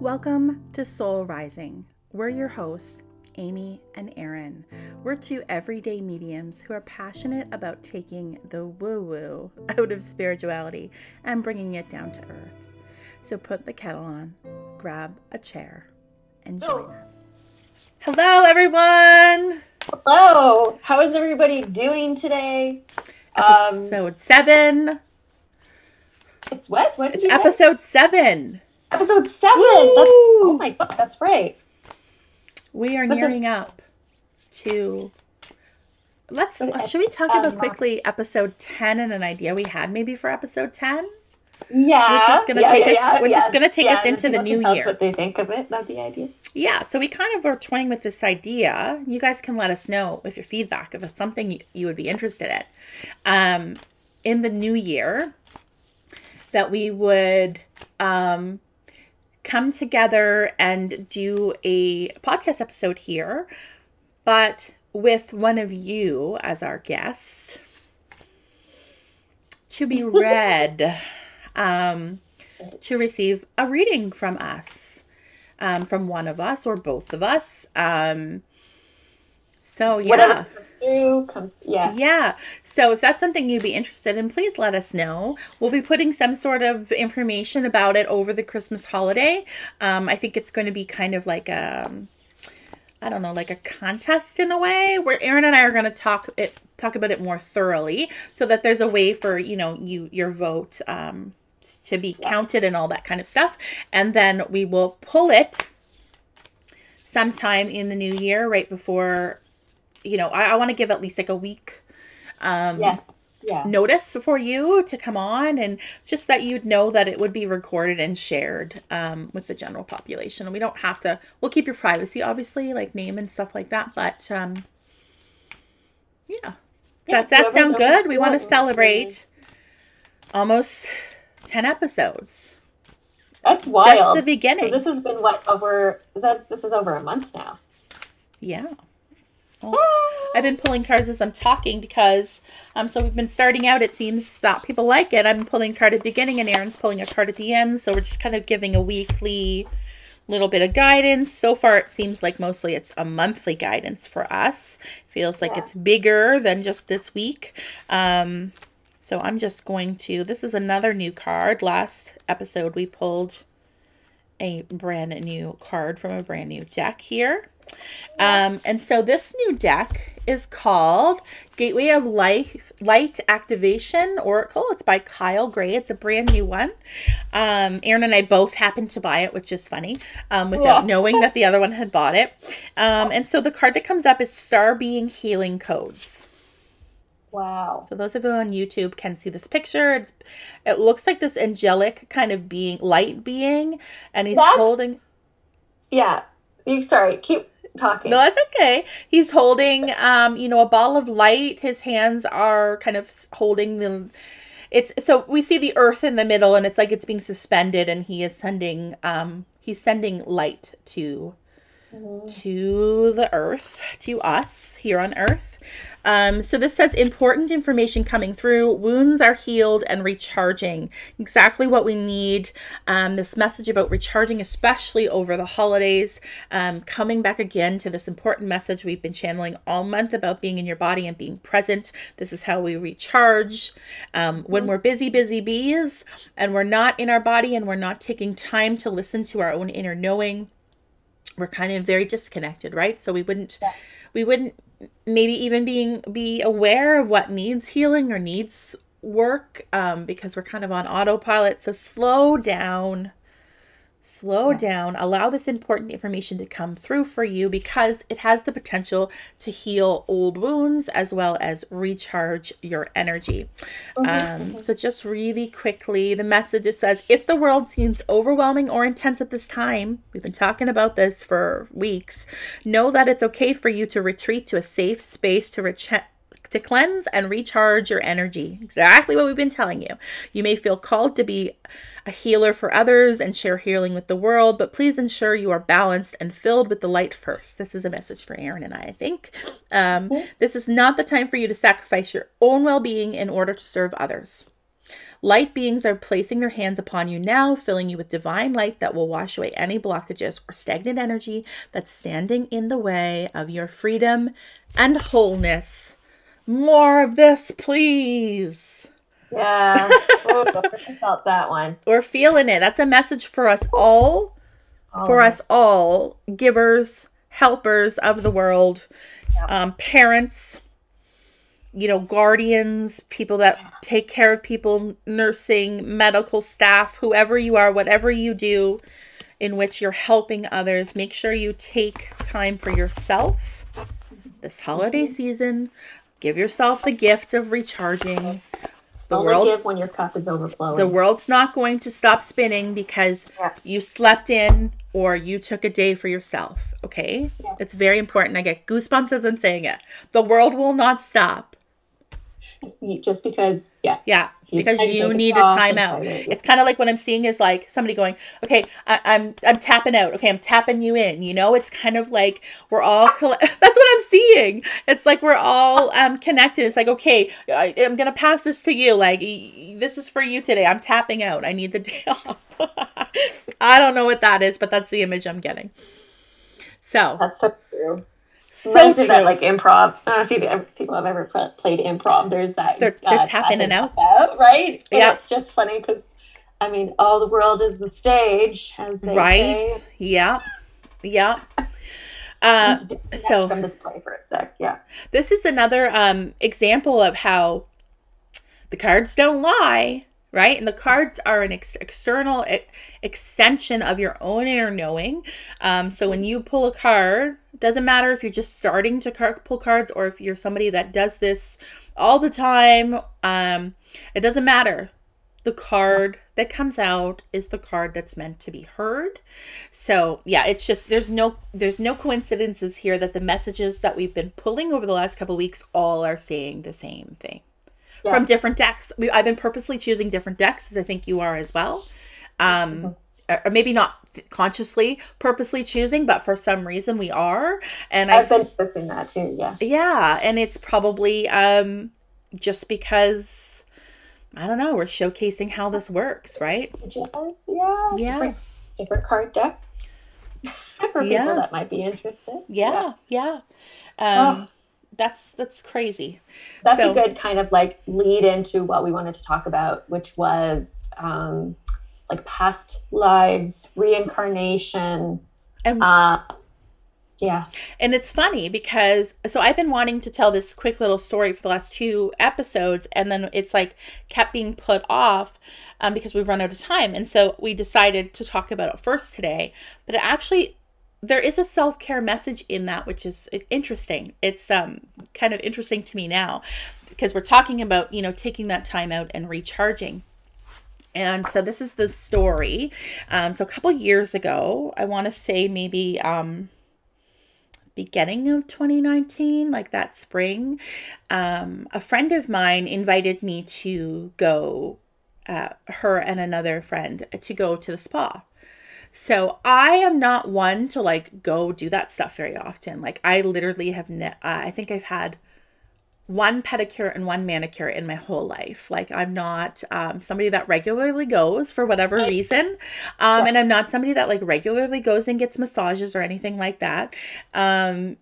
Welcome to Soul Rising. We're your hosts, Amy and Erin. We're two everyday mediums who are passionate about taking the woo woo out of spirituality and bringing it down to earth. So put the kettle on, grab a chair, and join us. Hello, everyone. Hello. How is everybody doing today? Um, Episode seven. it's what? What did It's you say? episode seven. Episode seven. That's oh my god. That's right. We are Was it- nearing up to. Let's. Should we talk about quickly episode ten and an idea we had maybe for episode ten? Yeah. Which is gonna yeah, take yeah, us- yeah, which is yes, gonna take yeah, us into the new can tell us year. What they think of it? Not the idea. Yeah, so we kind of were toying with this idea. You guys can let us know with your feedback if it's something you, you would be interested in. Um, in the new year, that we would um, come together and do a podcast episode here, but with one of you as our guest to be read, um, to receive a reading from us um, from one of us or both of us. Um, so yeah. Whatever comes through comes. Yeah. Yeah. So if that's something you'd be interested in, please let us know. We'll be putting some sort of information about it over the Christmas holiday. Um, I think it's going to be kind of like a, I don't know, like a contest in a way, where Erin and I are going to talk it talk about it more thoroughly, so that there's a way for you know you your vote um, to be counted and all that kind of stuff, and then we will pull it sometime in the new year, right before. You know, I, I want to give at least like a week Um, Yeah. Yeah. notice for you to come on and just that you'd know that it would be recorded and shared um, with the general population and we don't have to we'll keep your privacy obviously like name and stuff like that but um yeah, Yeah, does that, that sound good we want to celebrate almost 10 episodes That's wild. the beginning. So this has been what over? Is that this is over a month now? yeah I've been pulling cards as I'm talking because um so we've been starting out it seems that people like it. I'm pulling a card at the beginning and Erin's pulling a card at the end, so we're just kind of giving a weekly little bit of guidance. So far it seems like mostly it's a monthly guidance for us. Feels like Yeah. it's bigger than just this week. Um so I'm just going to this is another new card. Last episode we pulled a brand new card from a brand new deck here. Um, and so this new deck is called Gateway of Life Light Activation Oracle. It's by Kyle Gray. It's a brand new one. Um, Erin and I both happened to buy it, which is funny, um, without Yeah. knowing that the other one had bought it. Um, and so the card that comes up is Star Being Healing Codes. Wow. So those of you on YouTube can see this picture. It's it looks like this angelic kind of being, light being, and he's That's- holding. Yeah. You sorry. Keep talking. No, that's okay. He's holding, um, you know, a ball of light. His hands are kind of holding the. It's so we see the earth in the middle, and it's like it's being suspended, and he is sending, um, he's sending light to, to the earth, to us here on earth. Um, so this says important information coming through. Wounds are healed and recharging. Exactly what we need. Um, this message about recharging, especially over the holidays, um, coming back again to this important message we've been channeling all month about being in your body and being present. This is how we recharge um, when we're busy, busy bees, and we're not in our body and we're not taking time to listen to our own inner knowing we're kind of very disconnected right? So we wouldn't we wouldn't maybe even being be aware of what needs healing or needs work um, because we're kind of on autopilot. So slow down slow down allow this important information to come through for you because it has the potential to heal old wounds as well as recharge your energy. Um, so just really quickly the message says if the world seems overwhelming or intense at this time we've been talking about this for weeks know that it's okay for you to retreat to a safe space to reach to cleanse and recharge your energy. Exactly what we've been telling you. You may feel called to be a healer for others and share healing with the world, but please ensure you are balanced and filled with the light first. This is a message for Erin and I, I think. Um, This is not the time for you to sacrifice your own well being in order to serve others. Light beings are placing their hands upon you now, filling you with divine light that will wash away any blockages or stagnant energy that's standing in the way of your freedom and wholeness. More of this, please. Yeah. Oh, I felt that one. We're feeling it. That's a message for us all, for us all, givers, helpers of the world, um, parents, you know, guardians, people that take care of people, nursing, medical staff, whoever you are, whatever you do in which you're helping others, make sure you take time for yourself this holiday season. Give yourself the gift of recharging. The Only world's give when your cup is overflowing. the world's not going to stop spinning because Yeah. you slept in or you took a day for yourself. Okay? Yeah. It's very important. I get goosebumps as I'm saying it. The world will not stop. Just because, yeah. Yeah, because you need a timeout. fight it, yeah. It's kind of like what I'm seeing is like somebody going, "Okay, I, I'm I'm tapping out. Okay, I'm tapping you in." You know, it's kind of like we're all. Coll- That's what I'm seeing. It's like we're all um connected. It's like, okay, I, I'm gonna pass this to you. Like this is for you today. I'm tapping out. I need the day off. I don't know what that is, but that's the image I'm getting. So That's so true. So Reminds true. of that like improv. I don't know if you've ever, people have ever played improv. There's that. uh, They're- they're tap tapping in, and out. out, right? Yeah. It's just funny because, I mean, all the world is the stage, as they right? say. Yeah, yeah. Uh, so- from display for a sec. Yeah. this is another um, example of how the cards don't lie right? And the cards are an ex- external e- extension of your own inner knowing. Um, so when you pull a card doesn't matter if you're just starting to car- pull cards or if you're somebody that does this all the time um, it doesn't matter. The card that comes out is the card that's meant to be heard. So yeah it's just there's no there's no coincidences here that the messages that we've been pulling over the last couple weeks all are saying the same thing Yeah. from different decks we, i've been purposely choosing different decks as i think you are as well um or or maybe not consciously purposely choosing but for some reason we are and I've i been noticing that too. Yeah. yeah and it's probably um just because i don't know we're showcasing how this works right Just, yeah. Yeah. Different, different card decks for Yeah. people that might be interested. yeah yeah, um Oh. That's that's crazy That's So- a good kind of like lead into what we wanted to talk about, which was um, like past lives, reincarnation. And- uh, yeah, And it's funny because so I've been wanting to tell this quick little story for the last two episodes, and then it's like kept being put off um, because we've run out of time. And so we decided to talk about it first today. But it actually, there is a self care message in that, which is interesting. It's um kind of interesting to me now because we're talking about you know taking that time out and recharging. And so this is the story. Um, so a couple years ago, I want to say maybe um, beginning of 2019, like that spring, um, a friend of mine invited me to go, uh, her and another friend, to go to the spa. So I am not one to like go do that stuff very often. Like I literally have, ne- uh, I think I've had one pedicure and one manicure in my whole life. Like I'm not um, somebody that regularly goes for whatever reason, um, and I'm not somebody that like regularly goes and gets massages or anything like that. Um,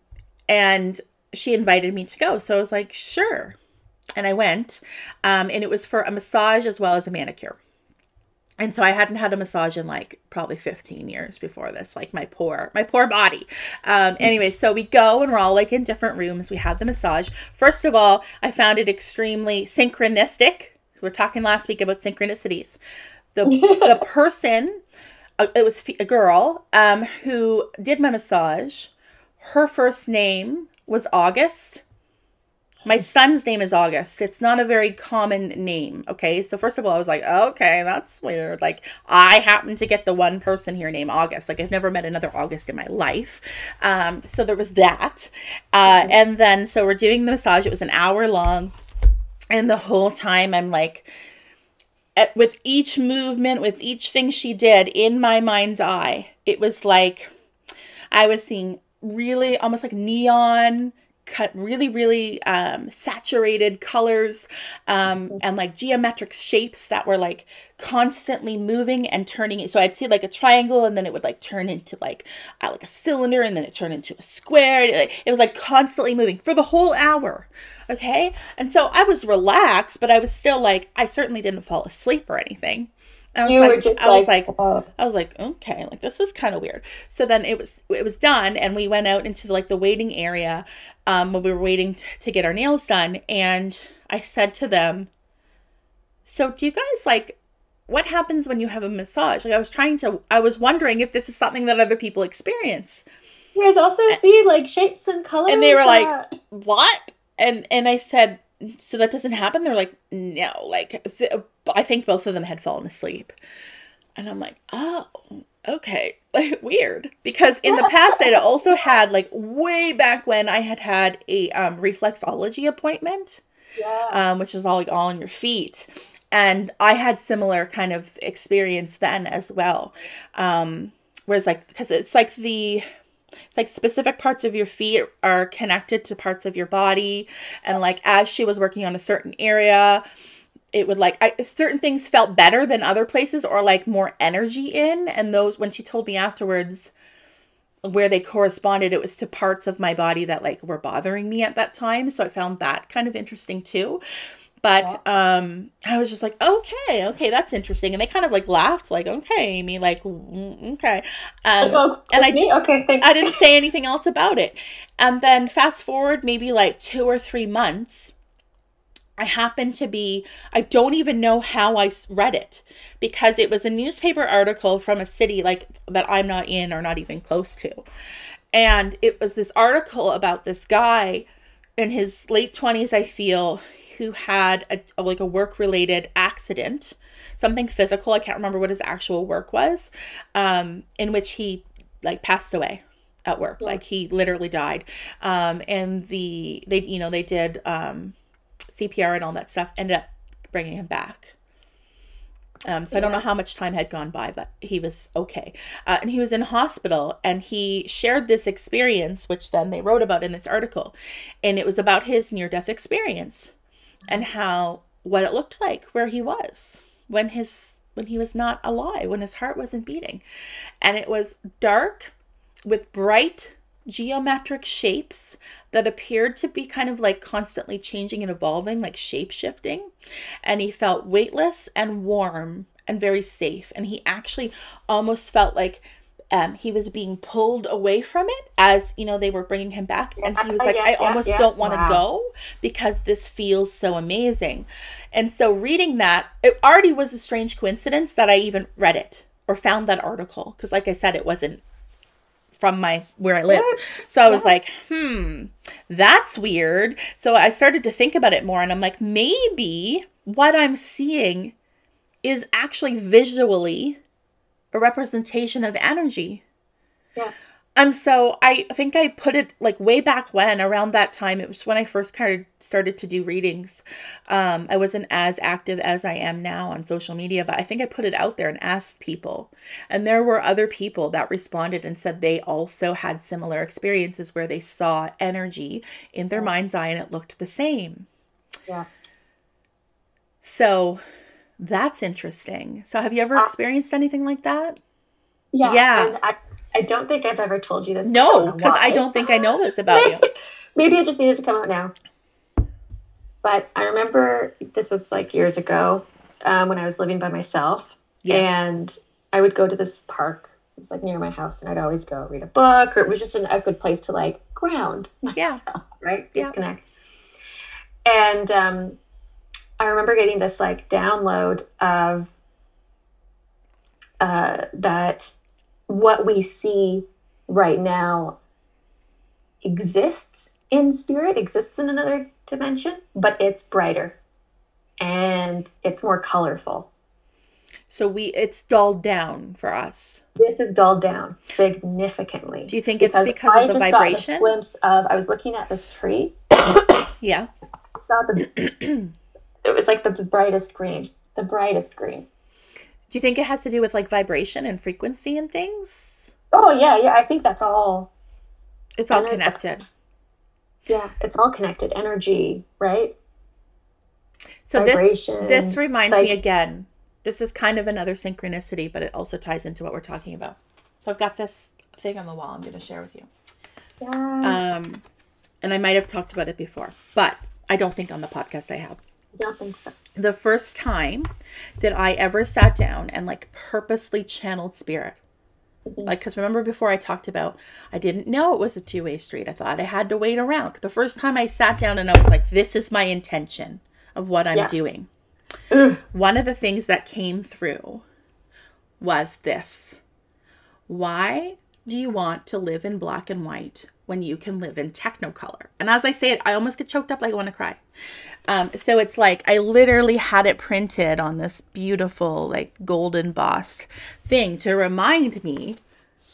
and she invited me to go, so I was like, sure, and I went, um, and it was for a massage as well as a manicure. And so I hadn't had a massage in like probably 15 years before this, like my poor, my poor body. Um, anyway, so we go and we're all like in different rooms. We have the massage. First of all, I found it extremely synchronistic. We are talking last week about synchronicities. The the person, uh, it was a girl, um, who did my massage. Her first name was August. My son's name is August. It's not a very common name. Okay. So, first of all, I was like, okay, that's weird. Like, I happen to get the one person here named August. Like, I've never met another August in my life. Um, so, there was that. Uh, and then, so we're doing the massage. It was an hour long. And the whole time, I'm like, at, with each movement, with each thing she did in my mind's eye, it was like I was seeing really almost like neon really really um, saturated colors um, and like geometric shapes that were like constantly moving and turning. So i'd see like a triangle and then it would like turn into like uh, like a cylinder and then it turned into a square. It, it was like constantly moving for the whole hour okay? And so i was relaxed but i was still like i certainly didn't fall asleep or anything I was You like, were just I was like, like, oh. I was like, okay, like this is kind of weird. So then it was it was done, and we went out into like the waiting area um, when we were waiting t- to get our nails done, and I said to them, "So do you guys like?" What happens when you have a massage? Like I was trying to, I was wondering if this is something that other people experience. You guys also see like shapes and colors. And they were like, uh, what and and i said so that doesn't happen they're like no like i think both of them had fallen asleep and i'm like oh okay like weird because in the past i'd also had like way back when i had had a um, reflexology appointment yeah. um, which is all like all on your feet. And I had similar kind of experience then as well. Um, whereas like because it's like the it's like specific parts of your feet are connected to parts of your body, and like as she was working on a certain area. It would like I, certain things felt better than other places, or like more energy in. And those, when she told me afterwards, where they corresponded it was to parts of my body that like were bothering me at that time so i found that kind of interesting too but um i was just like okay okay that's interesting and they kind of like laughed like okay amy like "Mm, okay um, oh, and I me? okay, thanks. I didn't say anything else about it. And then fast forward maybe like two or three months, I happened to be, I don't even know how I read it because it was a newspaper article from a city like that I'm not in or not even close to. And it was this article about this guy in his late 20s, I feel, who had a, a- like a work related accident, something physical. I can't remember what his actual work was, um, in which he like passed away at work. Like he literally died. Um, and the, they, you know, they did um, CPR and all that stuff, ended up bringing him back. Um, so I don't know how much time had gone by, but he was okay. Uh, and he was in hospital and he shared this experience, which then they wrote about in this article. And it was about his near death experience and how what it looked like where he was when his when he was not alive, when his heart wasn't beating. And it was dark with bright geometric shapes that appeared to be kind of like constantly changing and evolving, like shape shifting. And he felt weightless and warm and very safe. And he actually almost felt like um, he was being pulled away from it as you know they were bringing him back and he was like i almost don't want to Wow. go because this feels so amazing and so reading that it already was a strange coincidence that i even read it or found that article because like i said it wasn't from my where I lived. Yes, So I was yes. like, hmm, that's weird. So I started to think about it more and I'm like, maybe what I'm seeing is actually visually a representation of energy. Yeah. And so I think I put it like way back when, around that time, it was when I first kind of started to do readings. Um, I wasn't as active as I am now on social media, but I think I put it out there and asked people. And there were other people that responded and said they also had similar experiences where they saw energy in their mind's eye and it looked the same. Yeah. So that's interesting. So have you ever Uh, experienced anything like that? Yeah. Yeah. And I, I don't think I've ever told you this. No, because I why. don't think I know this about you. Maybe it just needed to come out now. But I remember this was like years ago um, when I was living by myself. Yeah. And I would go to this park. It's like near my house, and I'd always go read a book, or it was just an, a good place to like ground Yeah. myself, right? Yeah. Disconnect. And um, I remember getting this like download of uh, that what we see right now exists in spirit, exists in another dimension, but it's brighter and it's more colorful. So we it's dulled down for us. This is dulled down significantly. Do you think it's because of the got vibration? this glimpse of I was looking at this tree, Yeah. saw the it was like the, the brightest green, the brightest green. Do you think it has to do with like vibration and frequency and things? Oh yeah, yeah. I think that's all. It's all it- connected. Yeah, it's all connected. Energy, right? So this Vibration, this reminds me again. This is kind of another synchronicity, but it also ties into what we're talking about. So I've got this thing on the wall I'm going to share with you. Yeah. Um, and I might have talked about it before, but I don't think on the podcast I have. I don't think so. The first time that I ever sat down and like purposely channeled spirit. Mm-hmm. Like, because remember before I talked about, I didn't know it was a two way street. I thought I had to wait around. The first time I sat down and I was like, this is my intention of what I'm Yeah. doing. Ugh. One of the things that came through was this Why do you want to live in black and white when you can live in technicolor? And as I say it, I almost get choked up like I want to cry. Um, so it's like I literally had it printed on this beautiful, like gold embossed thing to remind me,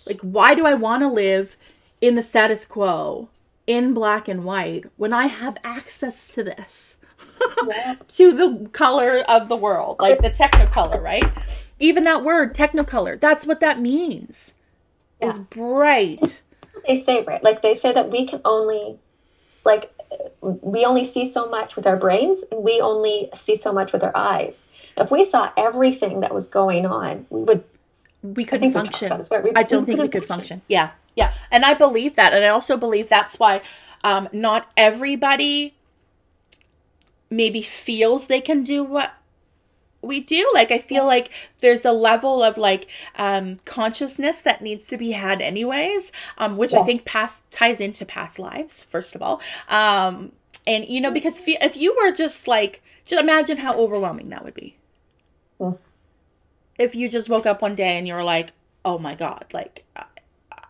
like, why do I want to live in the status quo in black and white when I have access to this? Yeah. to the color of the world, like the technicolor, right? Even that word, technicolor, that's what that means. Is bright. They say, right? Like they say that we can only, like, we only see so much with our brains and we only see so much with our eyes. If we saw everything that was going on, we would We couldn't think we talked function. We- I don't we think we could function. Yeah, yeah, and I believe that, and I also believe that's why um, not everybody maybe feels they can do what we do like i feel like there's a level of like um consciousness that needs to be had anyways um which i think past ties into past lives first of all. Um and you know because if you were just like just imagine how overwhelming that would be. Mm. if you just woke up one day and you're like oh my god like I,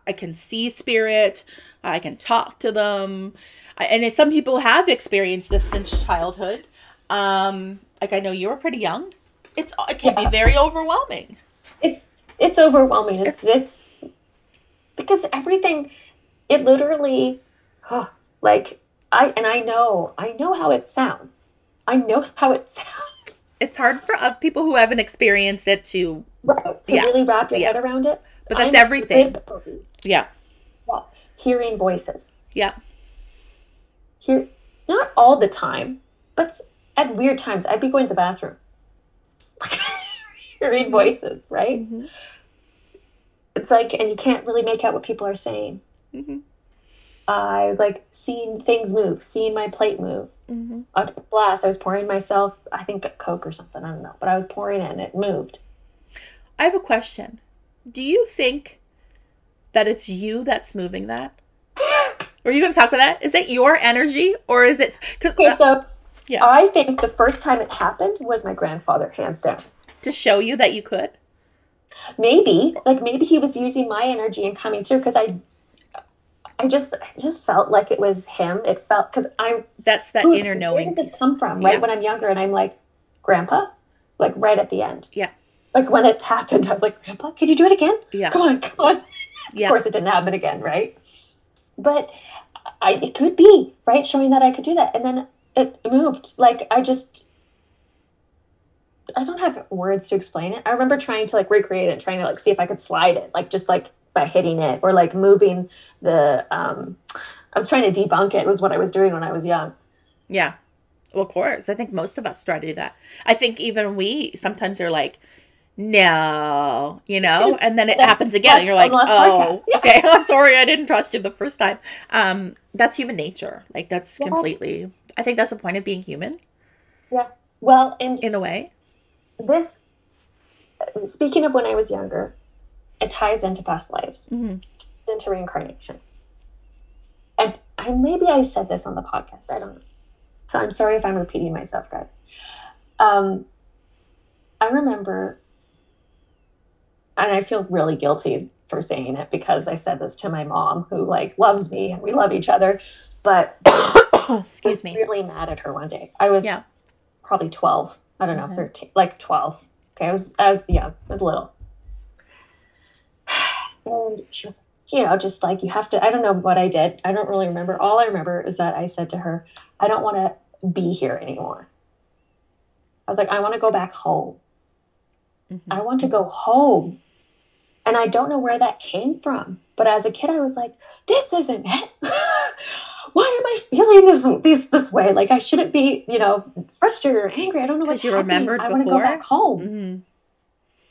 I can see spirit i can talk to them. I, and some people have experienced this since childhood. Um like i know you were pretty young it's it can Yeah. be very overwhelming. It's it's overwhelming. It's it's because everything it literally oh, like i and i know i know how it sounds. I know how it sounds. It's hard for uh, people who haven't experienced it to right to Yeah. really wrap your Yeah. head around it. But that's I'm everything. yeah. Yeah, hearing voices. Yeah. Hear not all the time but at weird times. I'd be going to the bathroom hearing voices right? Mhm. it's like and you can't really make out what people are saying. Mhm. i like seeing things move seeing my plate move. Mhm. a glass i was pouring myself i think a coke or something i don't know but i was pouring it and it moved. I have a question. Do you think that it's you that's moving that? Are you going to talk about that? Is it your energy or is it because okay so Yeah. i think the first time it happened was my grandfather hands down. To show you that you could? Maybe. Like maybe he was using my energy and coming through because i i just I just felt like it was him. It felt because i that's that inner where knowing does this come from right Yeah. when i'm younger and i'm like grandpa? Like right at the end. Yeah. Like when it happened i was like grandpa could you do it again? Yeah. Come on come on. Yeah. of course it didn't happen again right? But i it could be right showing that i could do that. And then it moved like i just i don't have words to explain it i remember trying to like recreate it trying to like see if i could slide it like just like by hitting it or like moving the um i was trying to debunk it was what i was doing when i was young Yeah. Well, of course. I think most of us try to do that. I think even we sometimes are like, no, you know, and then it happens again, and you're like, oh. Yeah. okay, I'm sorry, I didn't trust you the first time. Um, that's human nature. Like that's Yeah. completely. I think that's the point of being human. Yeah. Well and in a way. this speaking of when i was younger it ties into past lives. Mhm. into reincarnation. And i maybe i said this on the podcast. I don't know. So i'm sorry if i'm repeating myself guys. Um i remember and i feel really guilty for saying it because i said this to my mom who like loves me and we love each other. But Excuse was me. really mad at her one day. I was Yeah. probably 12 i don't know. 13 like 12 okay i was i was young i was little. And she was you know just like you have to i don't know what i did. I don't really remember. All i remember is that i said to her i don't want to be here anymore. I was like i want to go back home. Mhm. i want to go home and i don't know where that came from but as a kid i was like this isn't it why am I feeling this this this way? Like I shouldn't be, you know, frustrated or angry. I don't know what you happening. remembered I want to go back home. Mm-hmm.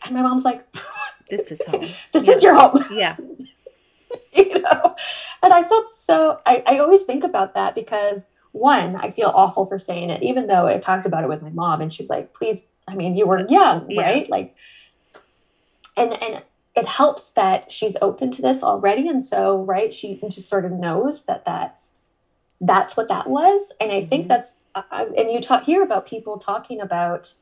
And my mom's like, "This is home. this yeah. is your home." Yeah. you know, and I felt so. I I always think about that because one, I feel awful for saying it, even though I talked about it with my mom, and she's like, "Please, I mean, you were young, yeah. right? Like." And, and it helps that she's open to this already and so right she just sort of knows that that's that's what that was and i think mm-hmm. that's uh, and you talk hear about people talking about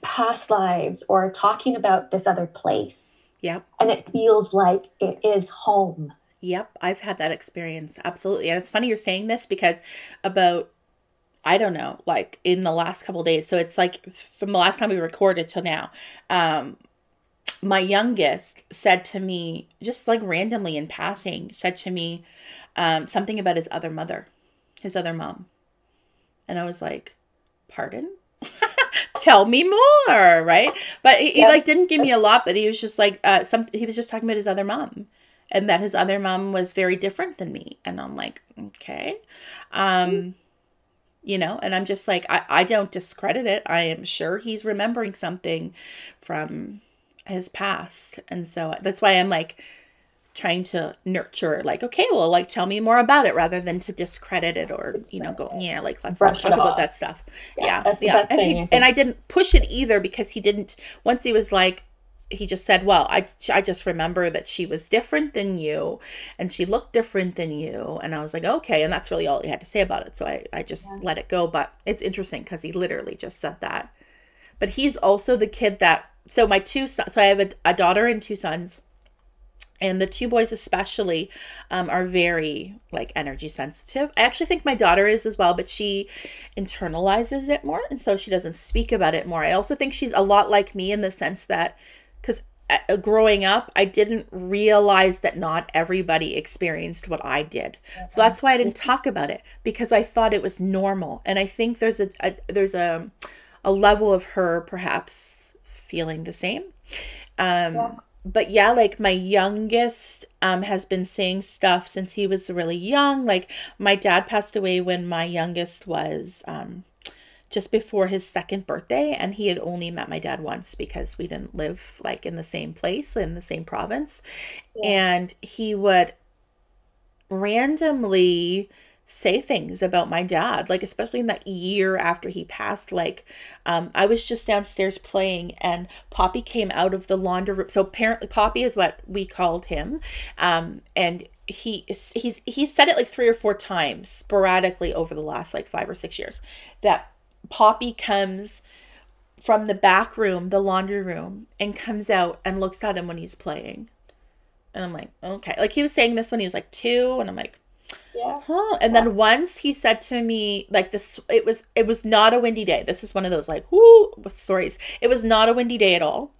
past lives or talking about this other place yep and it feels like it is home yep i've had that experience absolutely and it's funny you're saying this because about I don't know, like in the last couple days. So it's like from the last time we recorded till now. Um, my youngest said to me, just like randomly in passing, said to me um, something about his other mother, his other mom. And I was like, pardon? Tell me more, right? But he, he, like didn't give me a lot, but he was just like uh, some. He was just talking about his other mom, and that his other mom was very different than me. And I'm like, okay, um, you know. And I'm just like, I I don't discredit it. I am sure he's remembering something from his past. And so that's why I'm like trying to nurture like okay well like tell me more about it rather than to discredit it or you know go yeah like let's Brush not talk about that stuff. Yeah yeah, yeah. And, he, and I didn't push it either because he didn't once he was like he just said well I, I just remember that she was different than you and she looked different than you. And i was like okay. And that's really all he had to say about it. So i, I just yeah. let it go. But it's interesting because he literally just said that. But he's also the kid that so my two sons, so I have a, a daughter and two sons. And the two boys especially um, are very like energy sensitive. I actually think my daughter is as well but she internalizes it more and so she doesn't speak about it more. I also think she's a lot like me in the sense that because uh, growing up i didn't realize that not everybody experienced what i did. So that's why i didn't talk about it because i thought it was normal. And i think there's a, a there's a a level of her perhaps feeling the same. Um, yeah. But yeah, like my youngest um, has been saying stuff since he was really young. Like my dad passed away when my youngest was um, just before his second birthday, and he had only met my dad once because we didn't live like in the same place in the same province. Yeah. And he would randomly say things about my dad like especially in that year after he passed like um, i was just downstairs playing and poppy came out of the laundry room. So apparently poppy is what we called him um, and he he's he's said it like three or four times sporadically over the last like five or six years that poppy comes from the back room the laundry room and comes out and looks at him when he's playing. And i'm like okay. Like he was saying this when he was like two and i'm like yeah. Huh. And then once he said to me, like this, it was it was not a windy day. This is one of those like whoo stories. It was not a windy day at all,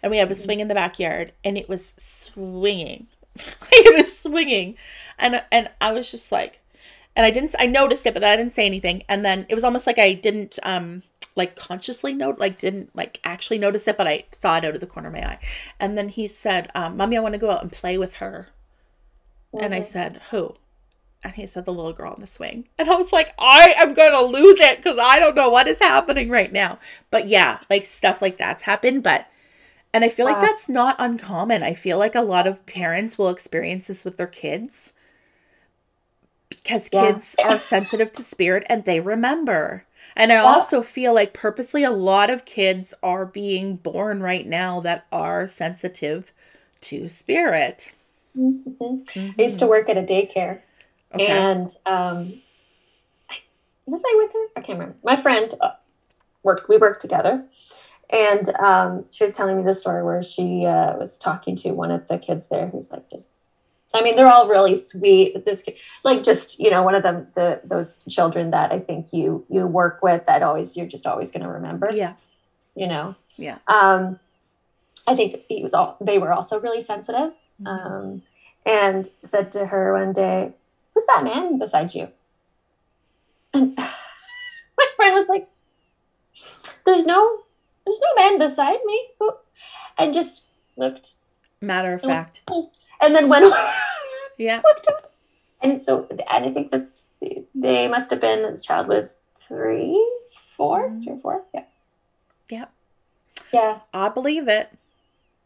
and we have a mm-hmm. swing in the backyard, and it was swinging. it was swinging, and and I was just like, and I didn't. I noticed it, but I didn't say anything. And then it was almost like I didn't um like consciously note like didn't like actually notice it but i saw it out of the corner of my eye and then he said um, mommy i want to go out and play with her mm-hmm. and i mm-hmm. said who and he said the little girl on the swing and i was like i am gonna lose it because i don't know what is happening right now but yeah like stuff like that's happened but and i feel wow. like that's not uncommon i feel like a lot of parents will experience this with their kids because yeah. kids are sensitive to spirit and they remember and i also feel like purposely a lot of kids are being born right now that are sensitive to spirit mm-hmm. Mm-hmm. i used to work at a daycare Okay. And um, was I with her? I can't remember. My friend uh, worked. We worked together, and um, she was telling me the story where she uh, was talking to one of the kids there, who's like just. I mean, they're all really sweet. This, kid, like, just you know, one of them, the those children that I think you you work with that always you're just always going to remember. Yeah. You know. Yeah. Um, I think he was all. They were also really sensitive. Mm-hmm. Um, and said to her one day, who's that man beside you? And my friend was like, there's no, there's no man beside me. Who? And just looked. Matter of fact. And then went Yeah. And so, and I think this, they must have been, this child was three, four, Mhm. three or four. Yeah. Yep. Yeah. I believe it.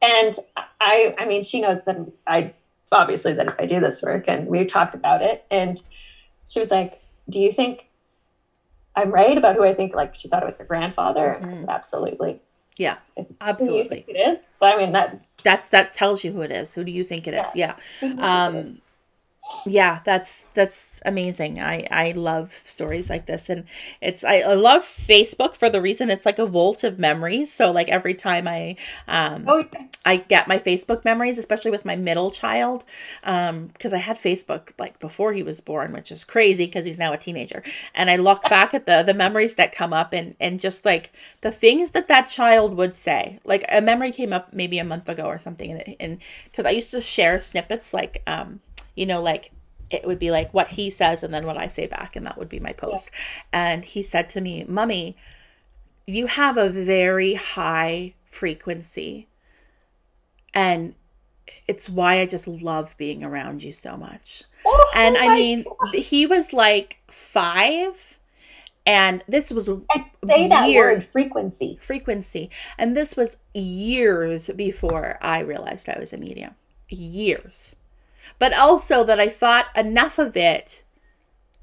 And I, I mean, she knows that I, obviously that if I do this work and we talked about it. And she was like, do you think I'm right about who I think, like she thought it was her grandfather? Mhm. said, absolutely. Yeah, If who you absolutely. think it is. So, I mean, that's, That's that tells you who it is. Who do you think it is? Yeah. um, um yeah that's that's amazing. I i love stories like this and it's I, I love facebook for the reason it's like a vault of memories. So like every time i um oh, yeah. i get my facebook memories especially with my middle child um because i had facebook like before he was born which is crazy because he's now a teenager. And i look back at the the memories that come up and and just like the things that that child would say. Like a memory came up maybe a month ago or something and and because i used to share snippets like um you know, like it would be like what he says and then what I say back, and that would be my post. And he said to me, Mummy, you have a very high frequency. And it's why I just love being around you so much. Oh, And I mean, God. he was like five, and this was And say that years word frequency. frequency. And this was years before I realized I was a medium. Years. But also that I thought enough of it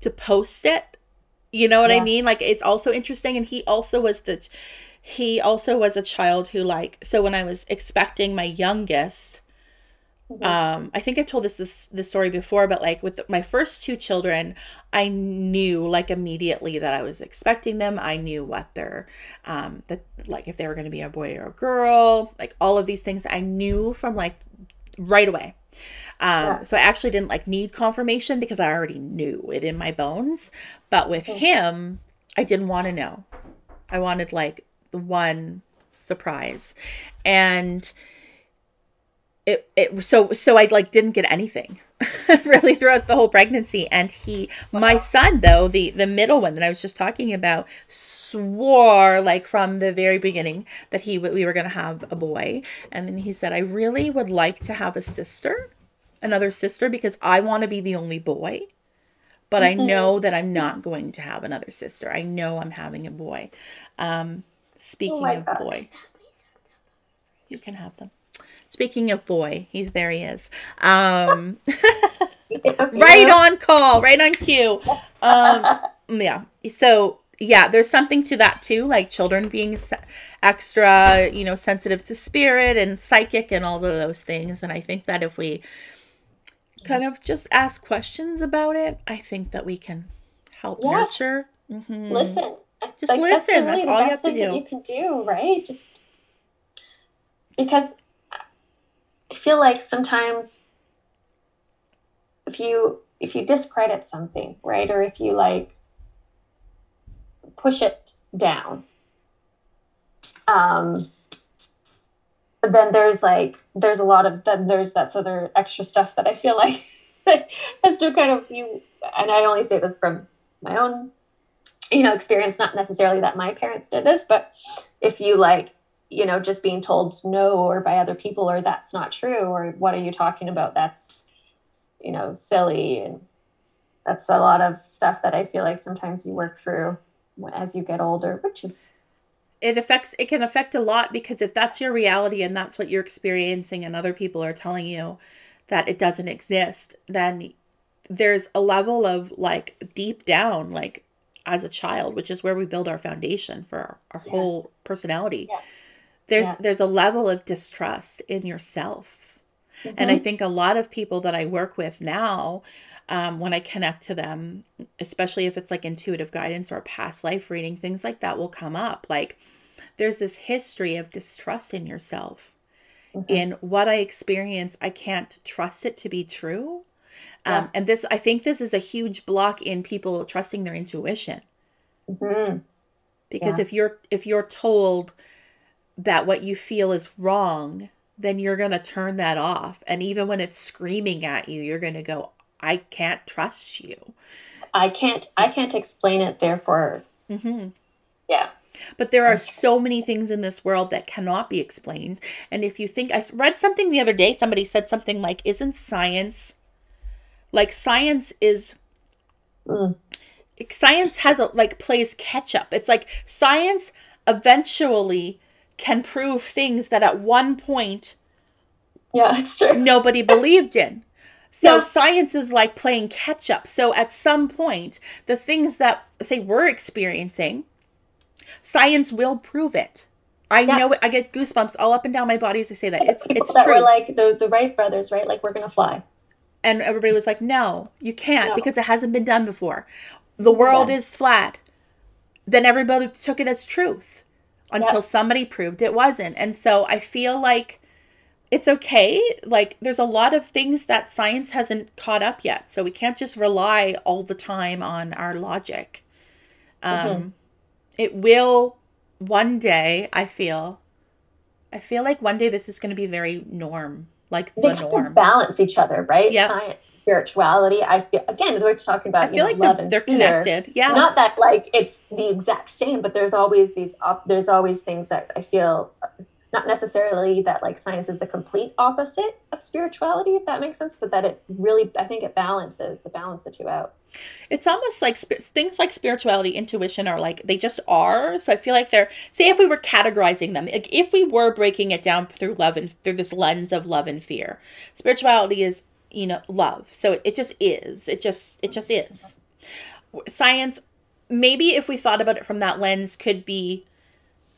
to post it. You know what I mean? Like it's also interesting. And he also was the he also was a child who like so when I was expecting my youngest, Mhm. um i think i told this this, this story before but like with my first two children i knew like immediately that i was expecting them i knew what their um that like if they were going to be a boy or a girl like all of these things i knew from like right away um Yeah. so i actually didn't like need confirmation because i already knew it in my bones but with Mhm. him i didn't want to know i wanted like the one surprise and it it so so I like didn't get anything really throughout the whole pregnancy and he my son though the the middle one that I was just talking about swore like from the very beginning that he we were going to have a boy and then he said I really would like to have a sister another sister because I want to be the only boy but I Mhm. know that I'm not going to have another sister I know I'm having a boy um speaking my of God. boy you can have them. Speaking of boy, he's there. He is. Um, right on call, right on cue. Um, yeah. So yeah, there's something to that too, like children being extra, you know, sensitive to spirit and psychic and all of those things. And I think that if we kind of just ask questions about it, I think that we can help Yes. nurture. Mhm. listen. Just listen. That's the all you have to do. you can do, right? Just because I feel like sometimes if you if you discredit something, right, or if you like push it down, um, then there's like there's a lot of then there's that's other extra stuff that I feel like has to kind of you and I only say this from my own you know experience not necessarily that my parents did this but if you like you know just being told no or by other people or that's not true or what are you talking about that's you know silly and that's a lot of stuff that i feel like sometimes you work through as you get older which is it affects it can affect a lot because if that's your reality and that's what you're experiencing and other people are telling you that it doesn't exist then there's a level of like deep down like as a child which is where we build our foundation for our, our Yeah. whole personality Yeah. There's Yeah. there's a level of distrust in yourself and I think a lot of people that I work with now, um, when I connect to them, especially if it's like intuitive guidance or past life reading, things like that will come up. Like there's this history of distrust in yourself. Mhm. In what I experience, I can't trust it to be true. Um, and this, I think this is a huge block in people trusting their intuition Mhm. because Yeah. if you're if you're told that what you feel is wrong then you're going to turn that off and even when it's screaming at you you're going to go i can't trust you i can't i can't explain it therefore mm-hmm. yeah but there are so many things in this world that cannot be explained and if you think i read something the other day somebody said something like isn't science Like science is Mm. science has a like plays catch up. It's like science eventually can prove things that at one point Yeah, it's true. nobody believed in. So Yeah. science is like playing catch up. So at some point, the things that say we're experiencing, science will prove it. I Yeah. know it. I get goosebumps all up and down my body as I say that. It's People it's that true. were like the the Wright brothers, right? Like we're gonna fly. and everybody was like, "No, you can't No. because it hasn't been done before. The world Yeah. is flat." Then everybody took it as truth until Yeah. somebody proved it wasn't. And so I feel like it's okay. Like there's a lot of things that science hasn't caught up yet. So we can't just rely all the time on our logic. Um Mm-hmm. it will one day, I feel I feel like one day this is going to be very norm, like the They norm. balance each other, right? Yeah. Science, spirituality. I feel again we're talking about I you feel know, like love they're, and they're fear. connected. Yeah. Not that like it's the exact same, but there's always these op- there's always things that I feel not necessarily that like science is the complete opposite of spirituality, if that makes sense, but that it really I think it balances, the balance the two out. it's almost like sp- things like spirituality intuition are like they just are. So i feel like they're say if we were categorizing them like if we were breaking it down through love and through this lens of love and fear spirituality is you know love. So it, it just is. It just it just is. Science maybe if we thought about it from that lens could be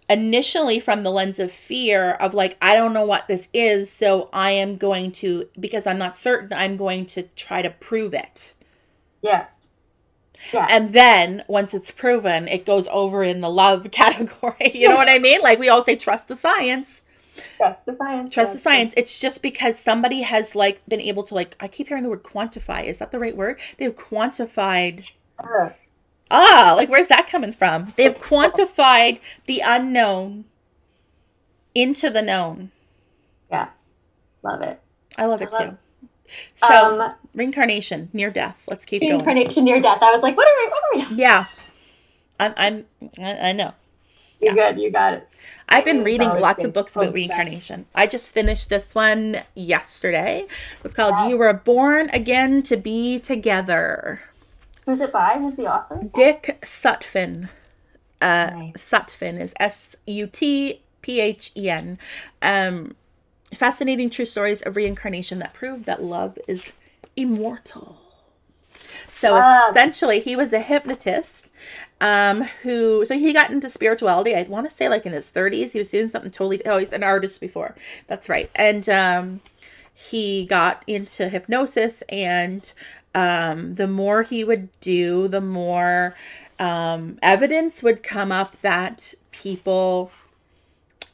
initially from the lens of fear of like i don't know what this is so i am going to because i'm not certain i'm going to try to prove it Yeah. Yeah. and then once it's proven, it goes over in the love category. You know what I mean? Like we all say, trust the science, Trust the science. trust the science. It's just because somebody has like been able to like, I keep hearing the word quantify. Is that the right word? They've quantified. Uh, Ah, like where's that coming from? They've quantified the unknown into the known. yeah. Love it. I love it I love- too. So Um, reincarnation, near death. Let's keep going. Reincarnation near death. I was like, what are we what are we doing? Yeah, I'm. I'm. I, I know. You're good, you got it. I've been reading lots of books about reincarnation. I just finished this one yesterday. It's called Yes. You Were Born Again to Be Together. Who's it by? Who's the author? Dick Sutphen. Uh, Nice. Sutphen is S U T P H E N. Um, fascinating true stories of reincarnation that prove that love is immortal. So essentially, he was a hypnotist um, who, so he got into spirituality, I want to say like in his 30s. He was doing something totally, oh, he's an artist before. That's right. And um, he got into hypnosis, and um, the more he would do, the more um, evidence would come up that people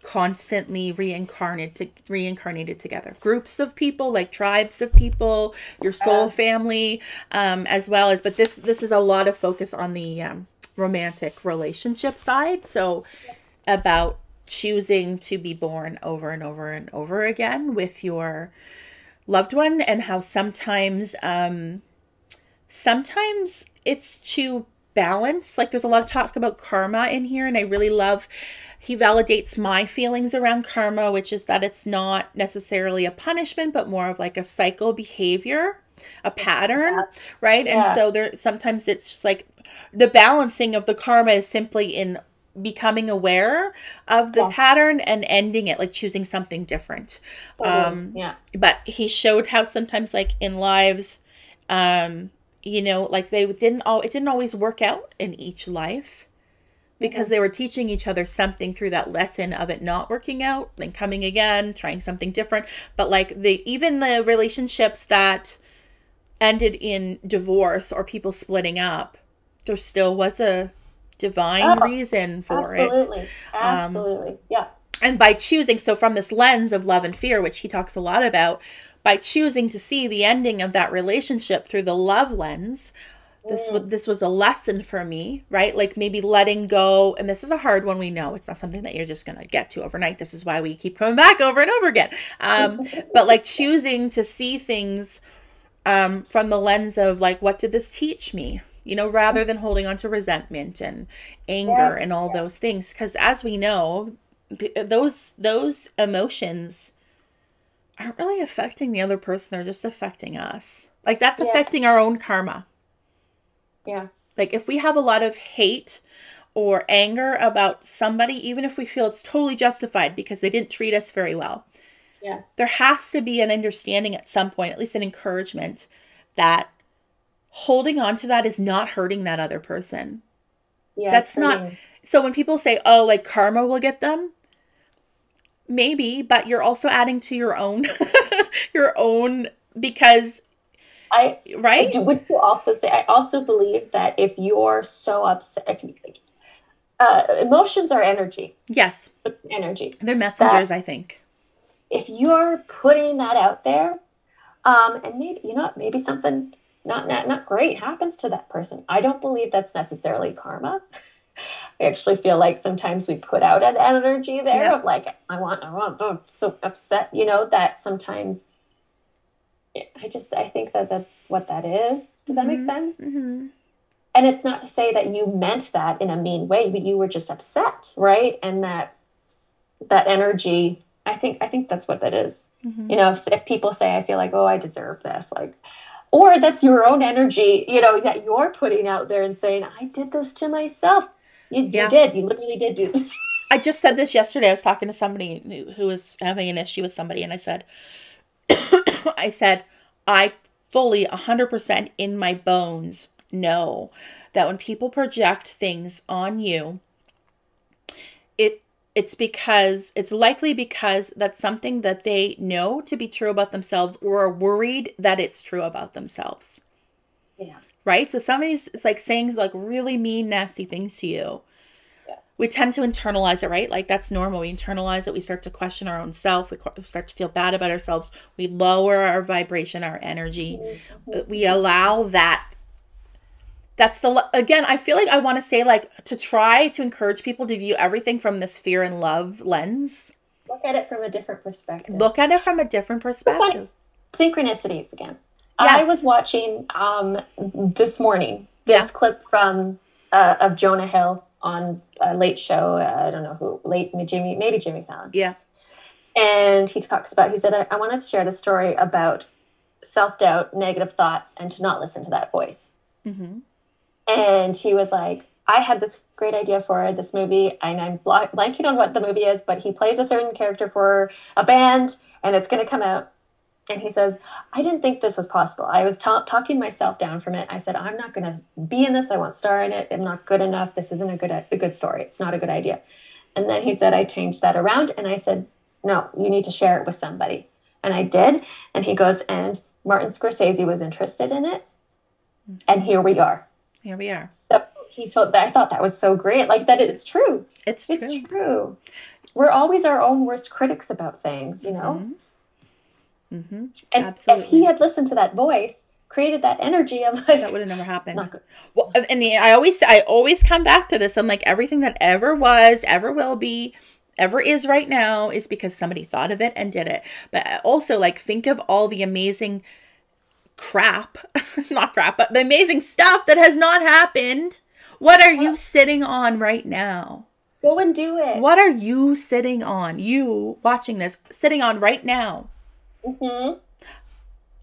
constantly reincarnated to, reincarnated together groups of people like tribes of people your soul Yeah. family um as well as but this this is a lot of focus on the um, romantic relationship side so about choosing to be born over and over and over again with your loved one and how sometimes um sometimes it's to balance. Like there's a lot of talk about karma in here and i really love he validates my feelings around karma which is that it's not necessarily a punishment but more of like a cycle behavior a pattern right? And so there sometimes it's just like the balancing of the karma is simply in becoming aware of the Yeah. pattern and ending it like choosing something different um yeah. but he showed how sometimes like in lives um you know like they didn't all it didn't always work out in each life because they were teaching each other something through that lesson of it not working out then coming again trying something different but like the even the relationships that ended in divorce or people splitting up there still was a divine Oh, reason for it. Absolutely. Absolutely. yeah. and by choosing so from this lens of love and fear which he talks a lot about by choosing to see the ending of that relationship through the love lens this was this was a lesson for me right? Like maybe letting go and this is a hard one we know. It's not something that you're just going to get to overnight. This is why we keep coming back over and over again. Um but like choosing to see things um from the lens of like what did this teach me you know rather mm-hmm. than holding on to resentment and anger Yes, and all those things because as we know th- those those emotions aren't really affecting the other person. They're just affecting us. Like that's Yeah. affecting our own karma. Yeah. Like if we have a lot of hate or anger about somebody, even if we feel it's totally justified because they didn't treat us very well, Yeah. there has to be an understanding at some point, at least an encouragement, that holding on to that is not hurting that other person. Yeah. That's not- hurting. So when people say, oh, like karma will get them, maybe, but you're also adding to your own, your own, because, I I right? do, would you also say I also believe that if you're so upset if you, uh, emotions are energy Yes, energy they're messengers, I think. if you're putting that out there um and maybe you know what, maybe something not, not not great happens to that person. I don't believe that's necessarily karma. I actually feel like sometimes we put out an energy there Yeah. of like i want i want i'm so upset you know that sometimes i just i think that that's what that is. Does that make Mhm. sense? Hmm and it's not to say that you meant that in a mean way but you were just upset right? And that that energy i think i think that's what that is. Hmm you know if, if people say i feel like oh i deserve this like or that's your own energy you know that you're putting out there and saying i did this to myself you, Yeah. you did you literally did do this I just said this yesterday. I was talking to somebody who, who was having an issue with somebody, and I said, I said, I fully 100% in my bones know that when people project things on you, it it's because it's likely because that's something that they know to be true about themselves or are worried that it's true about themselves. yeah Right? So somebody's it's like saying like really mean, nasty things to you. Yeah. We tend to internalize it, right? Like that's normal. We internalize it. We start to question our own self. We qu- start to feel bad about ourselves. We lower our vibration, our energy. Uh, We allow that. That's the again. I feel like I want to say like to try to encourage people to view everything from this fear and love lens. look at it from a different perspective Look at it from a different perspective. synchronicities again. Yes. I was watching um, this morning this Yeah. clip from uh, of Jonah Hill on a late show. Uh, I don't know who, late Jimmy, maybe Jimmy Fallon. Yeah. And he talks about. He said, I, "I wanted to share the story about self doubt, negative thoughts, and to not listen to that voice." hmm And he was like, I had this great idea for this movie, and I'm blanking on what the movie is, but he plays a certain character for a band, and it's going to come out. And he says, I didn't think this was possible. I was ta- talking myself down from it. I said, I'm not going to be in this. I won't star in it. I'm not good enough. This isn't a good a good story. It's not a good idea. And then he said, I changed that around, and I said, No, you need to share it with somebody. And I did. And he goes, and Martin Scorsese was interested in it, and here we are. Here we are. So he thought that I thought that was so great. Like that it's true. It's It's true. true. We're always our own worst critics about things, you know? Mm-hmm. And Absolutely. if he had listened to that voice, created that energy of like That would have never happened. not good. Well, and and I always I always come back to this. I'm like everything that ever was, ever will be, ever is right now is because somebody thought of it and did it. But also like think of all the amazing crap, not crap, but the amazing stuff that has not happened. What are you sitting on right now? Go and do it. What are you sitting on? You watching this, sitting on right now. hmm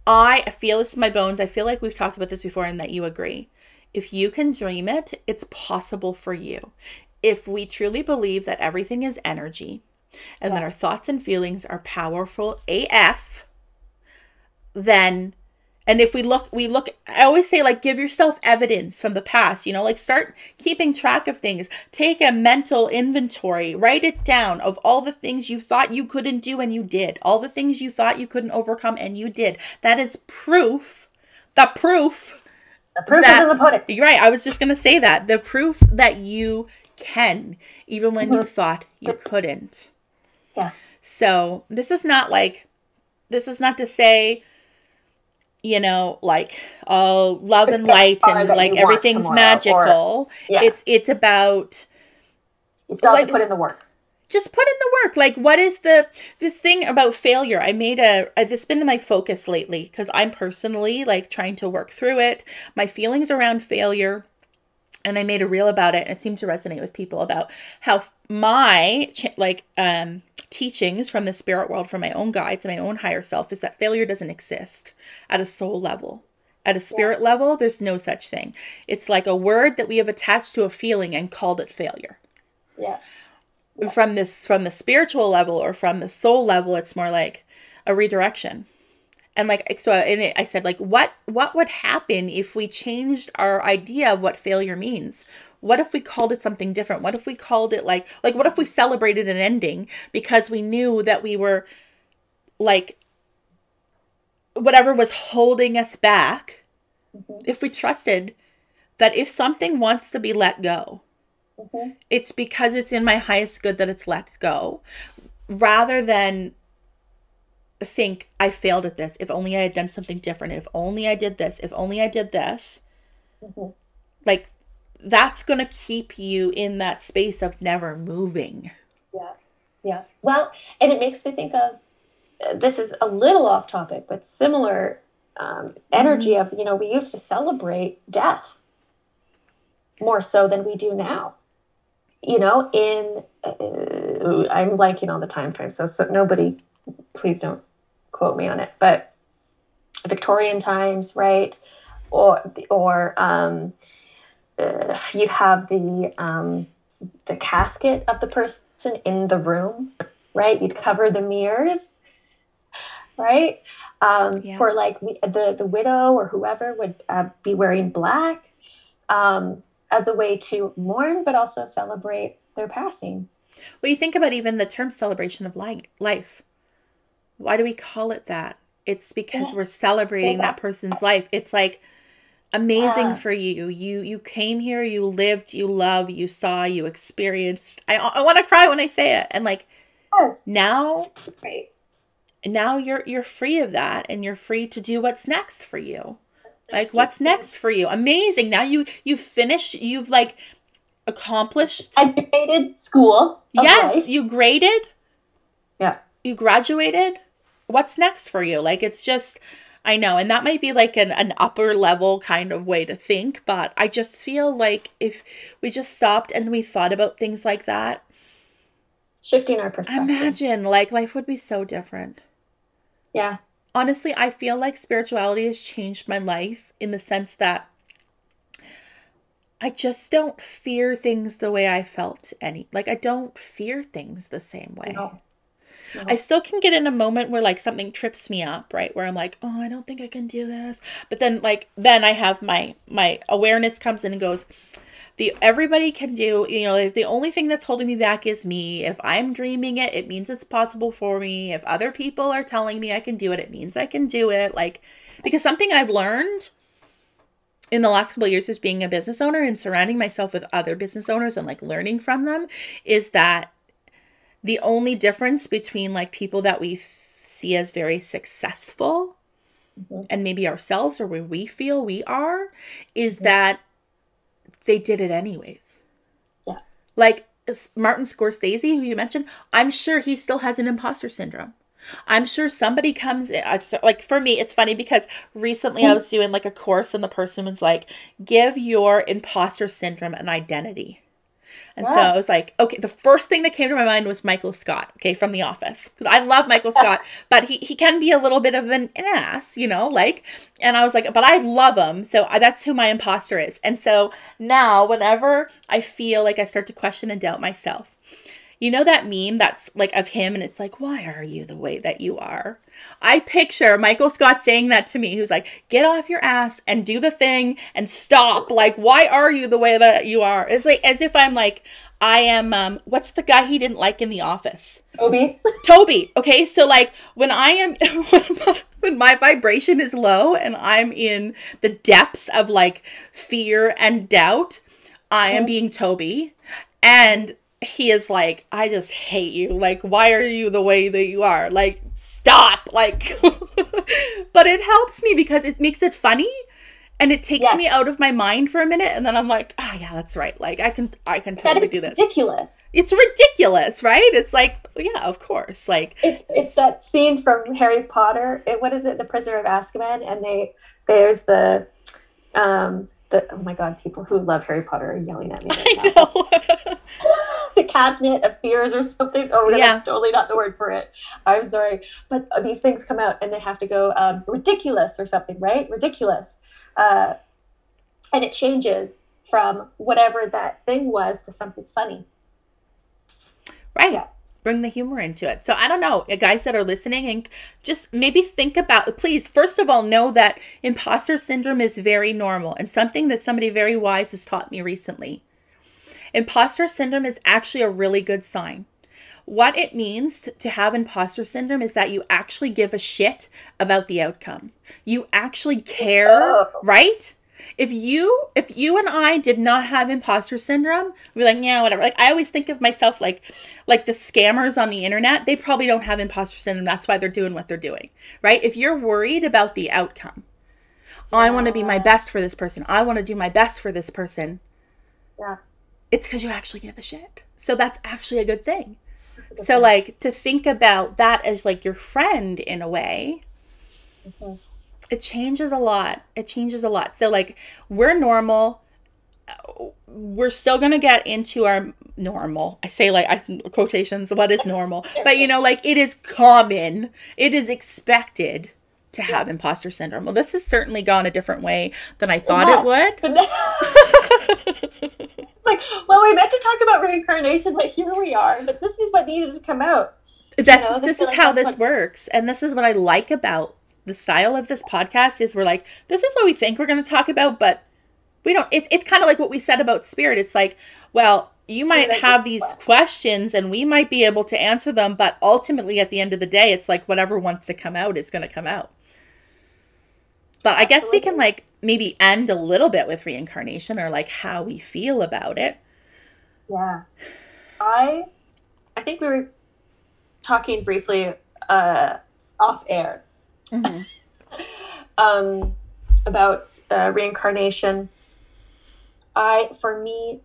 I feel this in my bones. I feel like we've talked about this before and that you agree. If you can dream it, it's possible for you. If we truly believe that everything is energy and that our thoughts and feelings are powerful AF, then and if we look we look I always say like give yourself evidence from the past, you know, like start keeping track of things. Take a mental inventory, write it down of all the things you thought you couldn't do and you did. All the things you thought you couldn't overcome and you did. That is proof. The proof The proof That- is in the pudding. you're right. I was just going to say that. The proof that you can, even when you mm-hmm. thought you couldn't. Yes. So, this is not like, this is not to say, you know, like, oh, love and light and like everything's tomorrow, or- magical. Yeah. It's, it's about, You still have to put in the work. just put in the work like what is the this thing about failure i made a this has been my focus lately because i'm personally like trying to work through it my feelings around failure and i made a reel about it and it seemed to resonate with people about how my like um teachings from the spirit world, from my own guides and my own higher self, is that failure doesn't exist at a soul level. At a spirit yeah. level, there's no such thing. It's like a word that we have attached to a feeling and called it failure. Yeah. yeah. From this from the spiritual level or from the soul level, it's more like a redirection and like so in it i said like what what would happen if we changed our idea of what failure means what if we called it something different what if we called it like like what if we celebrated an ending because we knew that we were like whatever was holding us back mm-hmm. if we trusted that if something wants to be let go mm-hmm. it's because it's in my highest good that it's let go rather than think I failed at this. If only I had done something different. If only I did this. If only I did this. Mm-hmm. Like that's going to keep you in that space of never moving. Yeah. Yeah. Well, and it makes me think of this is a little off topic, but similar um, energy mm-hmm. of, you know, we used to celebrate death more so than we do now. You know, in, uh, I'm you know, the time frame. So, so nobody, please don't quote me on it, but Victorian times, right? Or or um, uh, you'd have the um, the casket of the person in the room, right? You'd cover the mirrors, right? Um, yeah. For like the the widow or whoever would uh, be wearing black um, as a way to mourn, but also celebrate their passing. Well, you think about even the term celebration of life. Why do we call it that? It's because we're celebrating that person's life. It's like amazing yeah. for you. You you came here, you lived, you love, you saw, you experienced. I I want to cry when I say it. And like yes. now right. Now you're you're free of that and you're free to do what's next for you. Like what's next for you? Amazing. Now you you've finished, you've like accomplished I graded school. Yes, you graded. Yeah. You graduated what's next for you? Like it's just I know, and that might be like an, an upper level kind of way to think, but I just feel like if we just stopped and we thought about things like that, shifting our perspective. Imagine, like, life would be so different. Yeah. Honestly, I feel like spirituality has changed my life in the sense that I just don't fear things the way I felt any. Like, I don't fear things the same way. No. I still can get in a moment where like something trips me up, right? Where I'm like, "Oh, I don't think I can do this." But then like then I have my my awareness comes in and goes, the everybody can do, you know, the only thing that's holding me back is me. If I'm dreaming it, it means it's possible for me. If other people are telling me I can do it, it means I can do it. Like because something I've learned in the last couple years as being a business owner and surrounding myself with other business owners and like learning from them is that the only difference between like people that we see as very successful mm-hmm. and maybe ourselves or where we feel we are is mm-hmm. that they did it anyways. Yeah. Like Martin Scorsese, who you mentioned, I'm sure he still has an imposter syndrome. I'm sure somebody comes in, like for me, it's funny because recently I mm-hmm. was doing like a course and the person was like, give your imposter syndrome an identity. And so I was like, okay, the first thing that came to my mind was Michael Scott, okay, from The Office. Because I love Michael Scott, but he, he can be a little bit of an ass, you know, like, and I was like, but I love him. So I, that's who my imposter is. And so now, whenever I feel like I start to question and doubt myself, you know that meme that's like of him and it's like, why are you the way that you are? I picture Michael Scott saying that to me, who's like, get off your ass and do the thing and stop. Like, why are you the way that you are? It's like as if I'm like, I am um what's the guy he didn't like in the office? Toby. Toby. Okay, so like when I am when my vibration is low and I'm in the depths of like fear and doubt, I am being Toby. And he is like, I just hate you. Like, why are you the way that you are? Like, stop. Like, but it helps me because it makes it funny and it takes yes. me out of my mind for a minute and then i'm like oh yeah that's right like i can i can totally do this ridiculous it's ridiculous right it's like yeah of course like it, it's that scene from harry potter it, what is it the prisoner of azkaban and they there's the Um, the, oh my god, people who love Harry Potter are yelling at me right now. the cabinet of fears or something. Oh, yeah. that's totally not the word for it. I'm sorry, but these things come out and they have to go um, ridiculous or something, right? Ridiculous, uh, and it changes from whatever that thing was to something funny. Right. Yeah bring the humor into it. So I don't know, guys that are listening and just maybe think about please first of all know that imposter syndrome is very normal and something that somebody very wise has taught me recently. Imposter syndrome is actually a really good sign. What it means to have imposter syndrome is that you actually give a shit about the outcome. You actually care, oh. right? If you if you and I did not have imposter syndrome, we're like, yeah, whatever. Like I always think of myself like like the scammers on the internet, they probably don't have imposter syndrome. That's why they're doing what they're doing. Right? If you're worried about the outcome, yeah. I want to be my best for this person. I want to do my best for this person. Yeah. It's because you actually give a shit. So that's actually a good thing. A good so thing. like to think about that as like your friend in a way. Mm-hmm it changes a lot. It changes a lot. So like we're normal. We're still gonna get into our normal. I say like I quotations. What is normal? But you know, like it is common. It is expected to have yeah. imposter syndrome. Well, this has certainly gone a different way than I thought yeah. it would. like, well, we meant to talk about reincarnation, but here we are. But this is what needed to come out. That's you know, this, is how this works, and this is what I like about the style of this podcast is we're like, this is what we think we're going to talk about, but we don't. It's it's kind of like what we said about spirit. It's like, well, you might have these questions and we might be able to answer them, but ultimately at the end of the day, it's like whatever wants to come out is going to come out. But I guess we can like maybe end a little bit with reincarnation or like how we feel about it. Yeah. I I think we were talking briefly uh off air mm-hmm. um, about uh, reincarnation. I, for me,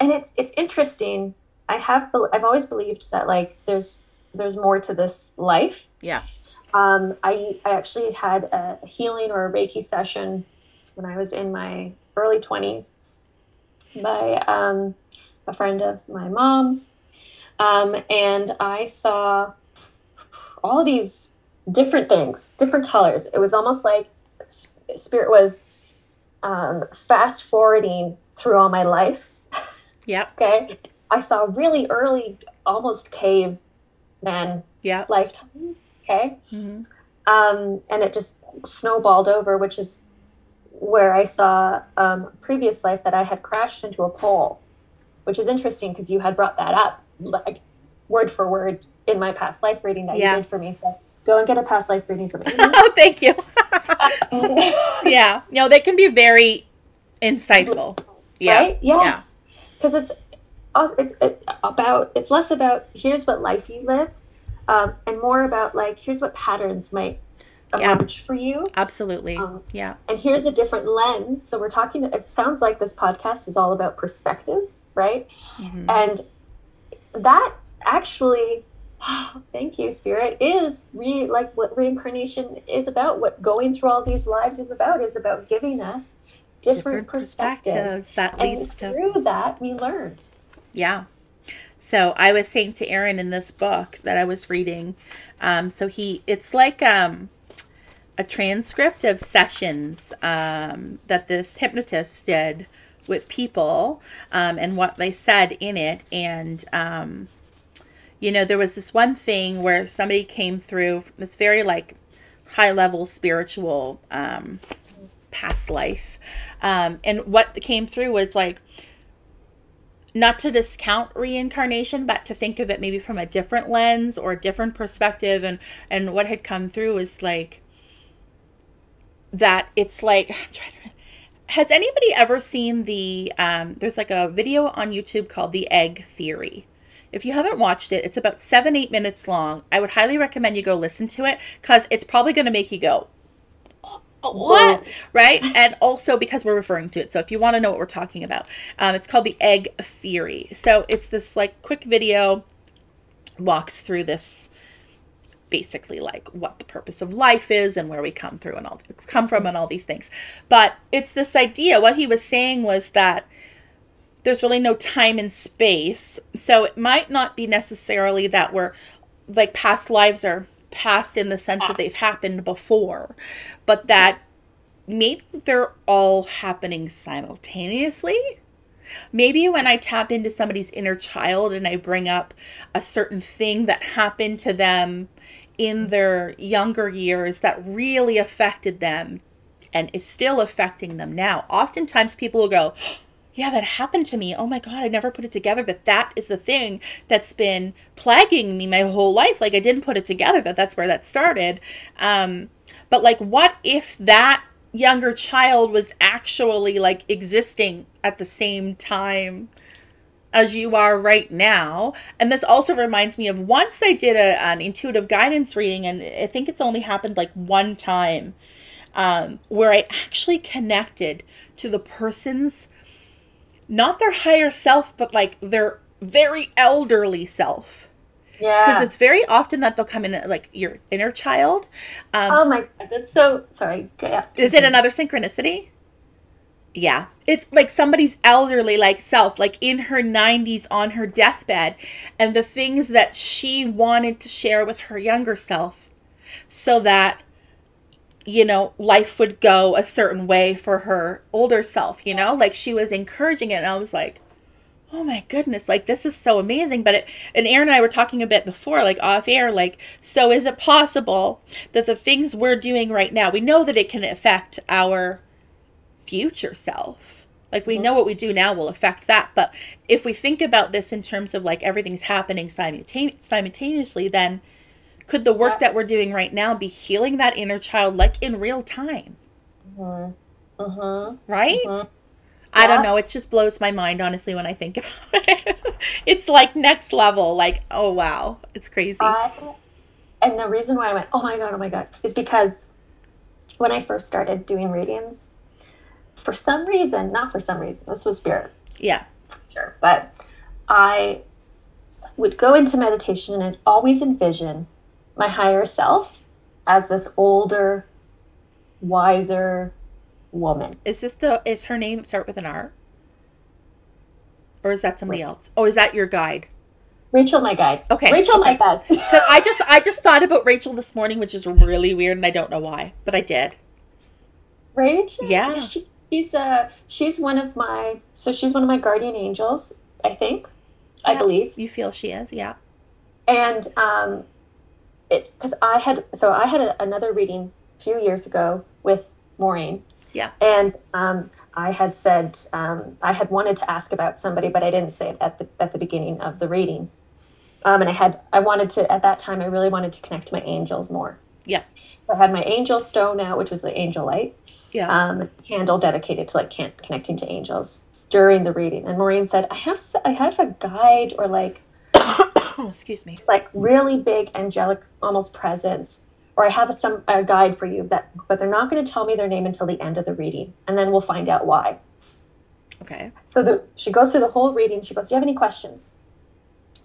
and it's it's interesting. I have I've always believed that like there's there's more to this life. Yeah. Um, I I actually had a healing or a Reiki session when I was in my early twenties by um, a friend of my mom's, um, and I saw all these different things, different colors. It was almost like spirit was um, fast forwarding through all my lives. Yep. okay. I saw really early, almost cave man yep. lifetimes. Okay. Mm-hmm. Um, and it just snowballed over, which is where I saw um, previous life that I had crashed into a pole, which is interesting because you had brought that up, like word for word in my past life reading that yeah. you did for me. So Go and get a past life reading from me. oh, thank you. yeah, no, they can be very insightful. Yeah. Right? Yes. Because yeah. it's it's about it's less about here's what life you live, um, and more about like here's what patterns might emerge yeah. for you. Absolutely. Um, yeah. And here's a different lens. So we're talking. It sounds like this podcast is all about perspectives, right? Mm-hmm. And that actually thank you spirit is re like what reincarnation is about what going through all these lives is about is about giving us different, different perspectives. perspectives. that leads and through to... that we learn yeah so i was saying to Erin in this book that i was reading um, so he it's like um, a transcript of sessions um, that this hypnotist did with people um, and what they said in it and um, you know, there was this one thing where somebody came through this very like high level spiritual um, past life. Um, and what came through was like, not to discount reincarnation, but to think of it maybe from a different lens or a different perspective. And, and what had come through was like, that it's like, has anybody ever seen the, um, there's like a video on YouTube called The Egg Theory. If you haven't watched it, it's about seven, eight minutes long. I would highly recommend you go listen to it because it's probably going to make you go, what? Right? And also because we're referring to it. So if you want to know what we're talking about, um, it's called the egg theory. So it's this like quick video walks through this basically like what the purpose of life is and where we come through and all come from and all these things. But it's this idea. What he was saying was that there's really no time and space. So it might not be necessarily that we're like past lives are past in the sense that ah. they've happened before, but that maybe they're all happening simultaneously. Maybe when I tap into somebody's inner child and I bring up a certain thing that happened to them in their younger years that really affected them and is still affecting them now. Oftentimes people will go, yeah, that happened to me. Oh my God, I never put it together that that is the thing that's been plaguing me my whole life. Like, I didn't put it together that that's where that started. Um, but, like, what if that younger child was actually like existing at the same time as you are right now. And this also reminds me of once I did a, an intuitive guidance reading, and I think it's only happened like one time, um, where I actually connected to the person's, not their higher self, but like their very elderly self. Yeah. Because it's very often that they'll come in like your inner child. Um, oh my god, that's so sorry. Yeah. is it another synchronicity? Yeah. It's like somebody's elderly like self, like in her 90s on her deathbed, and the things that she wanted to share with her younger self so that you know, life would go a certain way for her older self, you know? Like she was encouraging it and I was like, oh my goodness, like this is so amazing. But it, and Erin and I were talking a bit before, like off air, like, so is it possible that the things we're doing right now, we know that it can affect our future self? Like we mm-hmm. know what we do now will affect that. But if we think about this in terms of like everything's happening simultane- simultaneously, then could the work that we're doing right now be healing that inner child like in real time? Mm-hmm. Mm-hmm. Right? Mhm. I don't know. It just blows my mind, honestly, when I think about it. it's like next level. Like, oh, wow. It's crazy. I, and the reason why I went, oh my god, oh my god, is because when I first started doing readings, for some reason, not for some reason, this was spirit, yeah. sure, but I would go into meditation and always envision my higher self as this older, wiser woman. Is this the, is her name start with an R? Or is that somebody else? Oh, is that your guide? Rachel, my guide. Okay, Rachel, my guide. I just, I just thought about Rachel this morning, which is really weird and I don't know why, but I did. Rachel? Yeah. She, she's uh she's one of my so she's one of my guardian angels, I think. I believe. You feel she is? Yeah. And um it's because I had so I had a, another reading a few years ago with Maureen. Yeah. And um I had said um, I had wanted to ask about somebody, but I didn't say it at the at the beginning of the reading. Um, and I had I wanted to at that time I really wanted to connect to my angels more. Yeah. I had my angel stone out, which was the angel light, Yeah. um, candle dedicated to like connecting to angels during the reading. And Maureen said, "I have I have a guide or like Oh, excuse me. it's like really big angelic almost presence, or I have a, some a guide for you that, but they're not going to tell me their name until the end of the reading, and then we'll find out why." Okay. So the, she goes through the whole reading. She goes, "Do you have any questions?"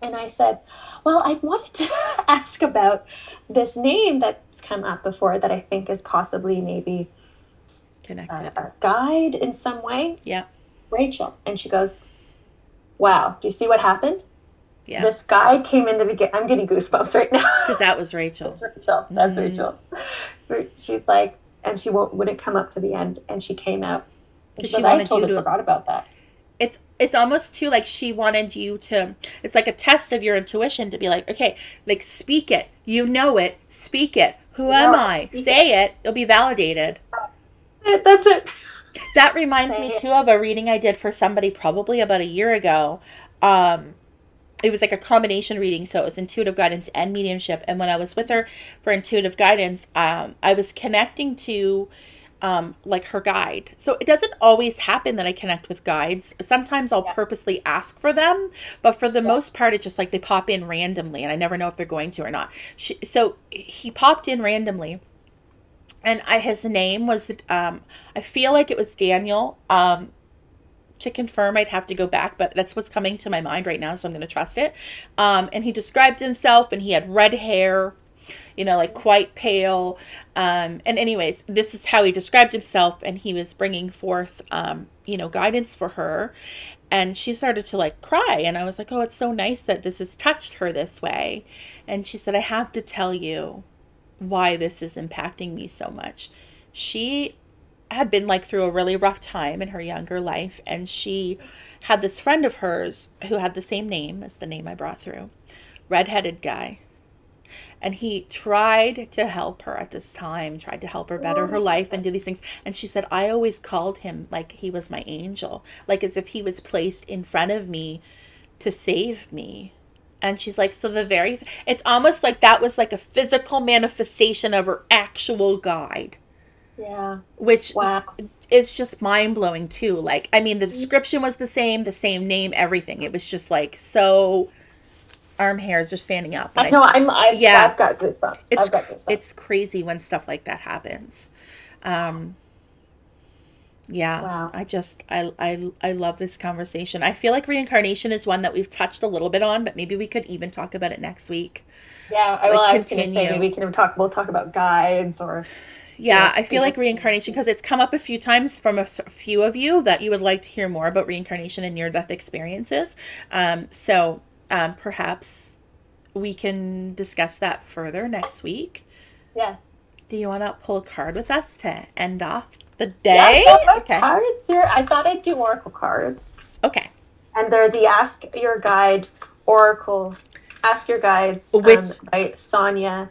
And I said, "Well, I've wanted to ask about this name that's come up before that I think is possibly maybe a, Connected. Uh, a guide in some way, Yeah. Rachel." And she goes, "Wow, do you see what happened? Yeah. This guy came in the beginning. I'm getting goosebumps right now." Because that was Rachel. That's Rachel. That's Mhm. Rachel. She's like, and she won't wouldn't come up to the end, and she came out. And 'Cause She she goes, I wanted you totally to- forgot about that. it's it's almost too like she wanted you to it's like a test of your intuition to be like okay like speak it you know it speak it who am i say it it'll be validated That's it. that reminds me it. too of a reading i did for somebody probably about a year ago um it was like a combination reading so it was intuitive guidance and mediumship and when i was with her for intuitive guidance um i was connecting to um, like her guide. So it doesn't always happen that I connect with guides. Sometimes I'll Yeah. purposely ask for them, but for the most part, it's just like they pop in randomly, and I never know if they're going to or not. She, so he popped in randomly, and I his name was um, I feel like it was Daniel. Um, to confirm, I'd have to go back, but that's what's coming to my mind right now, so I'm going to trust it. Um, and he described himself, and he had red hair. you know, like quite pale. Um, and, anyways, this is how he described himself, and he was bringing forth, um, you know, guidance for her. And she started to like cry, and I was like, Oh, it's so nice that this has touched her this way. And she said, I have to tell you why this is impacting me so much. She had been like through a really rough time in her younger life, and she had this friend of hers who had the same name as the name I brought through, redheaded guy. And he tried to help her at this time, tried to help her better oh, her life and do these things. And she said, I always called him like he was my angel, like as if he was placed in front of me to save me. And she's like, so the very, it's almost like that was like a physical manifestation of her actual guide. Yeah. Which Wow. is just mind blowing too. Like, I mean, the description was the same, the same name, everything. It was just like so. Arm hairs are standing up. I know. I'm. I've, Yeah. I've got goosebumps. it's I've got goosebumps. it's crazy when stuff like that happens. Um, yeah, Wow. I just I, I I love this conversation. I feel like reincarnation is one that we've touched a little bit on, but maybe we could even talk about it next week. yeah. I, well, like, I was going to say maybe we can talk. We'll talk about guides or. Yeah, Yes, I feel like reincarnation because it's come up a few times from a few of you that you would like to hear more about reincarnation and near death experiences. Um, so um, perhaps we can discuss that further next week. Yeah. Do you want to pull a card with us to end off the Yeah, day? My Okay. cards here. I thought I'd do oracle cards, Okay. and they're the Ask Your Guide Oracle. Ask Your Guides Which- um, by Sonia.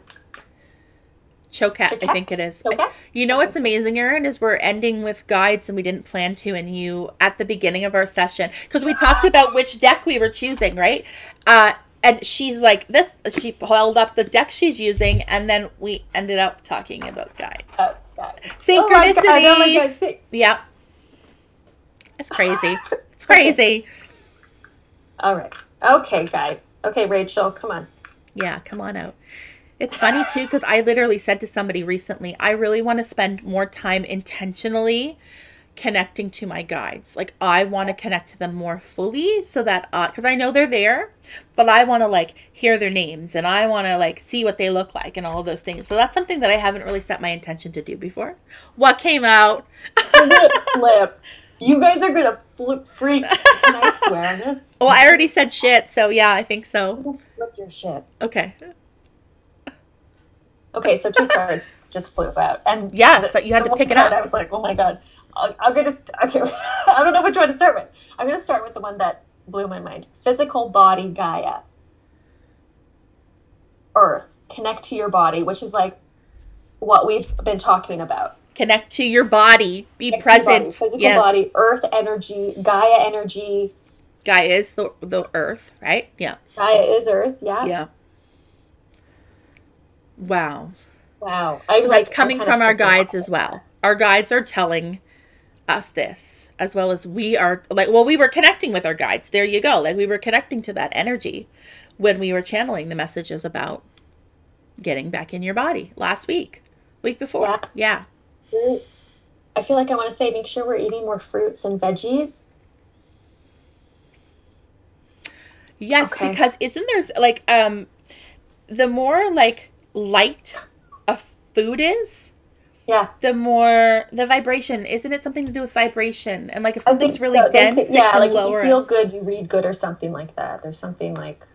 Choquette, I think it is. Choquette? You know what's amazing, Erin, is we're ending with guides and we didn't plan to, and you at the beginning of our session because we talked about which deck we were choosing, right? Uh, and she's like this. She held up the deck she's using, and then we ended up talking about guides. Oh, Synchronicities. Oh oh my God, see- Yeah, it's crazy. It's crazy. All right. Okay, guys. Okay, Rachel, come on. Yeah, come on out. It's funny too because I literally said to somebody recently, I really want to spend more time intentionally connecting to my guides. Like I want to connect to them more fully so that uh cuz I know they're there, but I want to like hear their names and I want to like see what they look like and all of those things. So that's something that I haven't really set my intention to do before. What came out? Flip. You guys are gonna flip freak. Can I swear on this? Well, I already said shit, so yeah, I think so. Flip your shit. Okay. Okay, so two cards just flew out, and Yeah, the- so you had to pick it up. I was like, oh my god, I'll, I'm gonna. St- okay, I don't know which one to start with. I'm gonna start with the one that blew my mind: physical body Gaia, Earth, connect to your body, which is like what we've been talking about. Connect to your body. Be Connect to your body, present. physical yes. body, Earth energy, Gaia energy. Gaia is the the earth, right? Yeah. Gaia is Earth. Yeah. Yeah. Wow. Wow. I So like, that's coming from our guides as well. Our guides are telling us this as well as we are like well we were connecting with our guides. There you go. Like we were connecting to that energy when we were channeling the messages about getting back in your body last week. Week before. Yeah. yeah. fruits. I feel like I want to say make sure we're eating more fruits and veggies. Yes, Okay. because isn't there like um the more like light a food is, Yeah. the more the vibration isn't it something to do with vibration and like if something's really so. They say- dense yeah, it can like if lower you feel us. good, you read good or something like that. There's something like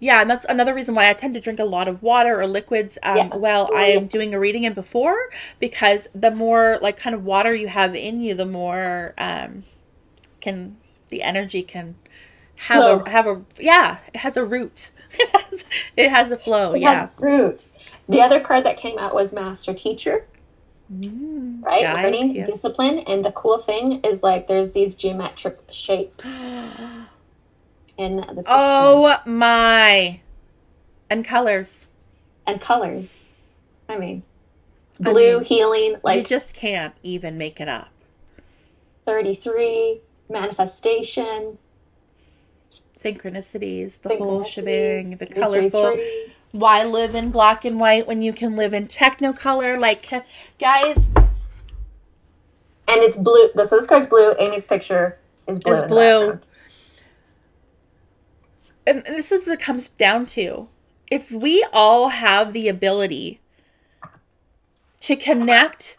yeah and that's another reason why i tend to drink a lot of water or liquids um, Yeah, while I am doing a reading and before because the more like kind of water you have in you the more um can the energy can have a have a yeah it has a root it has, it has a flow it yeah has fruit. The other card that came out was Master Teacher, mm, right? guide, Learning, yeah. discipline, and the cool thing is like there's these geometric shapes in the picture. Oh my. And colors. and colors. I mean, I blue mean, healing, you just can't even make it up. 33, manifestation, Synchronicities, the whole shebang, the 333. colorful. Why live in black and white when you can live in technicolor? Like, guys, And it's blue. So this card's blue. Amy's picture is blue. It's blue. and and this is what it comes down to. if we all have the ability to connect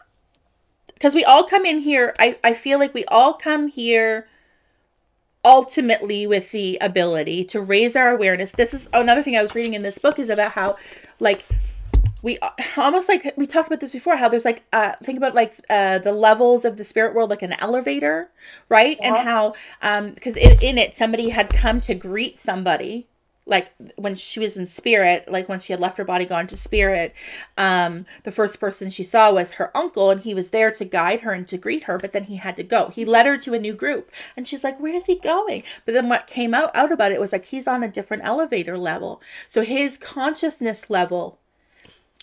because we all come in here I, I feel like we all come here ultimately with the ability to raise our awareness this is another thing i was reading in this book is about how like we almost like we talked about this before how there's like uh think about like uh the levels of the spirit world like an elevator right yeah. and how um because in, in it somebody had come to greet somebody like when she was in spirit like when she had left her body gone to spirit um the first person she saw was her uncle and he was there to guide her and to greet her but then he had to go. He led her to a new group and she's like where is he going? But then what came out out about it was like he's on a different elevator level. So his consciousness level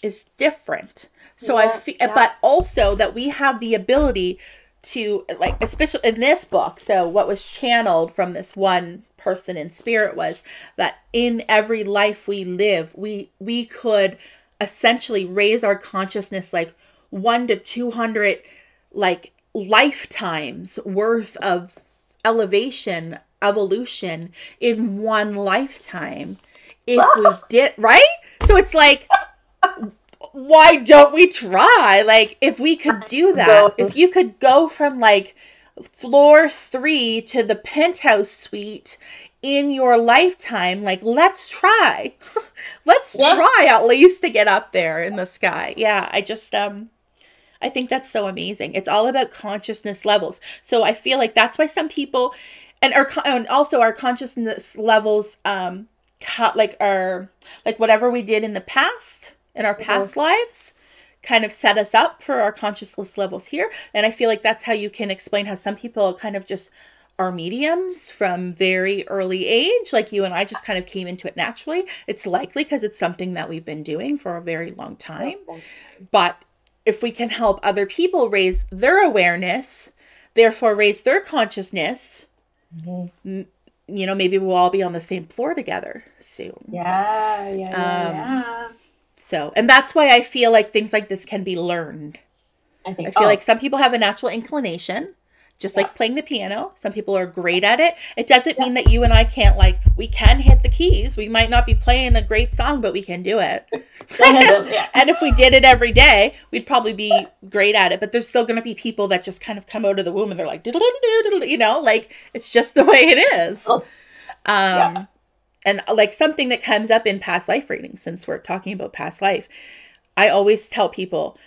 is different. So yeah, i feel yeah. but also that we have the ability to like especially in this book so what was channeled from this one person in spirit was that in every life we live we we could essentially raise our consciousness like 1 to 200 like lifetimes worth of elevation evolution in one lifetime if we did right? So it's like why don't we try? Like if we could do that if you could go from like floor three to the penthouse suite in your lifetime. Like let's try. Let's yeah. try at least to get up there in the sky. Yeah i just um i think that's so amazing. It's all about consciousness levels. So i feel like that's why some people and our and also our consciousness levels um like our like whatever we did in the past in our mm-hmm. past lives kind of set us up for our consciousness levels here. And I feel like that's how you can explain how some people kind of just are mediums from very early age like you and I just kind of came into it naturally it's likely because it's something that we've been doing for a very long time but if we can help other people raise their awareness therefore raise their consciousness mm-hmm. you know maybe we'll all be on the same floor together soon yeah yeah yeah, um, yeah. So, and that's why I feel like things like this can be learned. I think I feel oh. like some people have a natural inclination, just yeah. like playing the piano. Some people are great at it. It doesn't yeah. mean that you and I can't like we can hit the keys. We might not be playing a great song, but we can do it. and if we did it every day, we'd probably be great at it. But there's still going to be people that just kind of come out of the womb and they're like, you know, like it's just the way it is. Um, yeah and uh, like something that comes up in past life readings since we're talking about past life i always tell people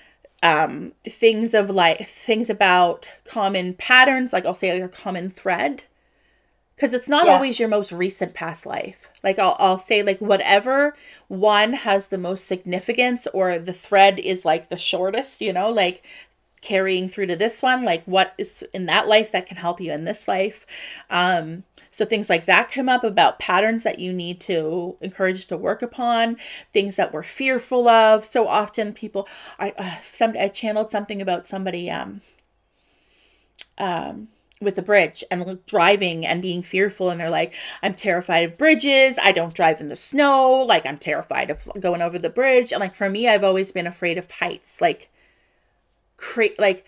um things of like things about common patterns like i'll say like a common thread because it's not yeah. always your most recent past life like I'll, I'll say like whatever one has the most significance or the thread is like the shortest you know like carrying through to this one like what is in that life that can help you in this life um so things like that come up about patterns that you need to encourage to work upon, things that we're fearful of. So often people, I uh, some I channeled something about somebody um um with the bridge and driving and being fearful and they're like i'm terrified of bridges. I don't drive in the snow. Like i'm terrified of going over the bridge. And like for me i've always been afraid of heights like cra- like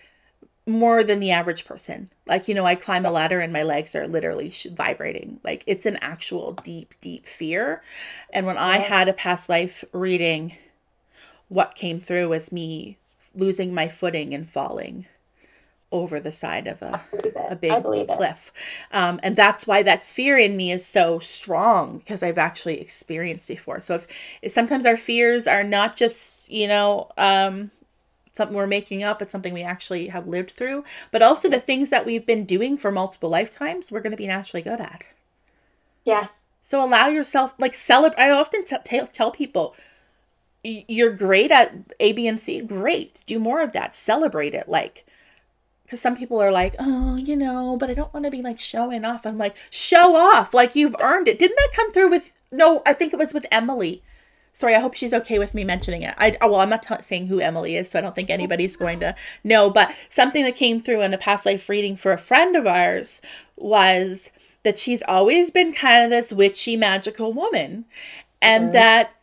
more than the average person. Like, you know, I climb a ladder and my legs are literally sh- vibrating. Like, it's an actual deep, deep fear. And when I had a past life reading, what came through was me losing my footing and falling over the side of a, a big cliff. Um, and that's why that fear in me is so strong because I've actually experienced before. So if, if sometimes our fears are not just, you know, um, something we're making up, it's something we actually have lived through, but also the things that we've been doing for multiple lifetimes, we're going to be naturally good at. Yes. So allow yourself, like, celebrate. I often t- t- tell people, you're great at A, B, and C. Great. Do more of that. Celebrate it. Like, because some people are like, oh, you know, but I don't want to be like showing off. I'm like, show off. Like, you've earned it. Didn't that come through with, no, I think it was with Emily sorry i hope she's okay with me mentioning it. I well i'm not t- saying who emily is so i don't think anybody's going to know but something that came through in a past life reading for a friend of ours was that she's always been kind of this witchy magical woman. And mm-hmm. that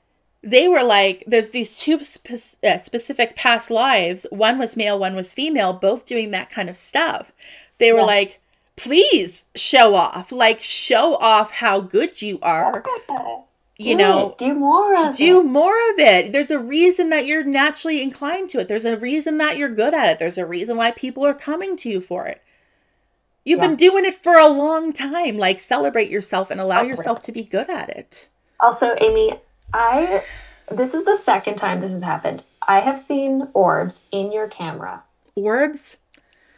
they were like there's these two spe- uh, specific past lives. One was male one was female both doing that kind of stuff. They were yeah. like please show off. Like show off how good you are you Do know, it. do more of do it. more of it. There's a reason that you're naturally inclined to it. There's a reason that you're good at it. There's a reason why people are coming to you for it. You've Yeah. been doing it for a long time. Like celebrate yourself and allow Oh, yourself to be good at it. Also, Amy, I this is the second time this has happened. I have seen orbs in your camera. Orbs,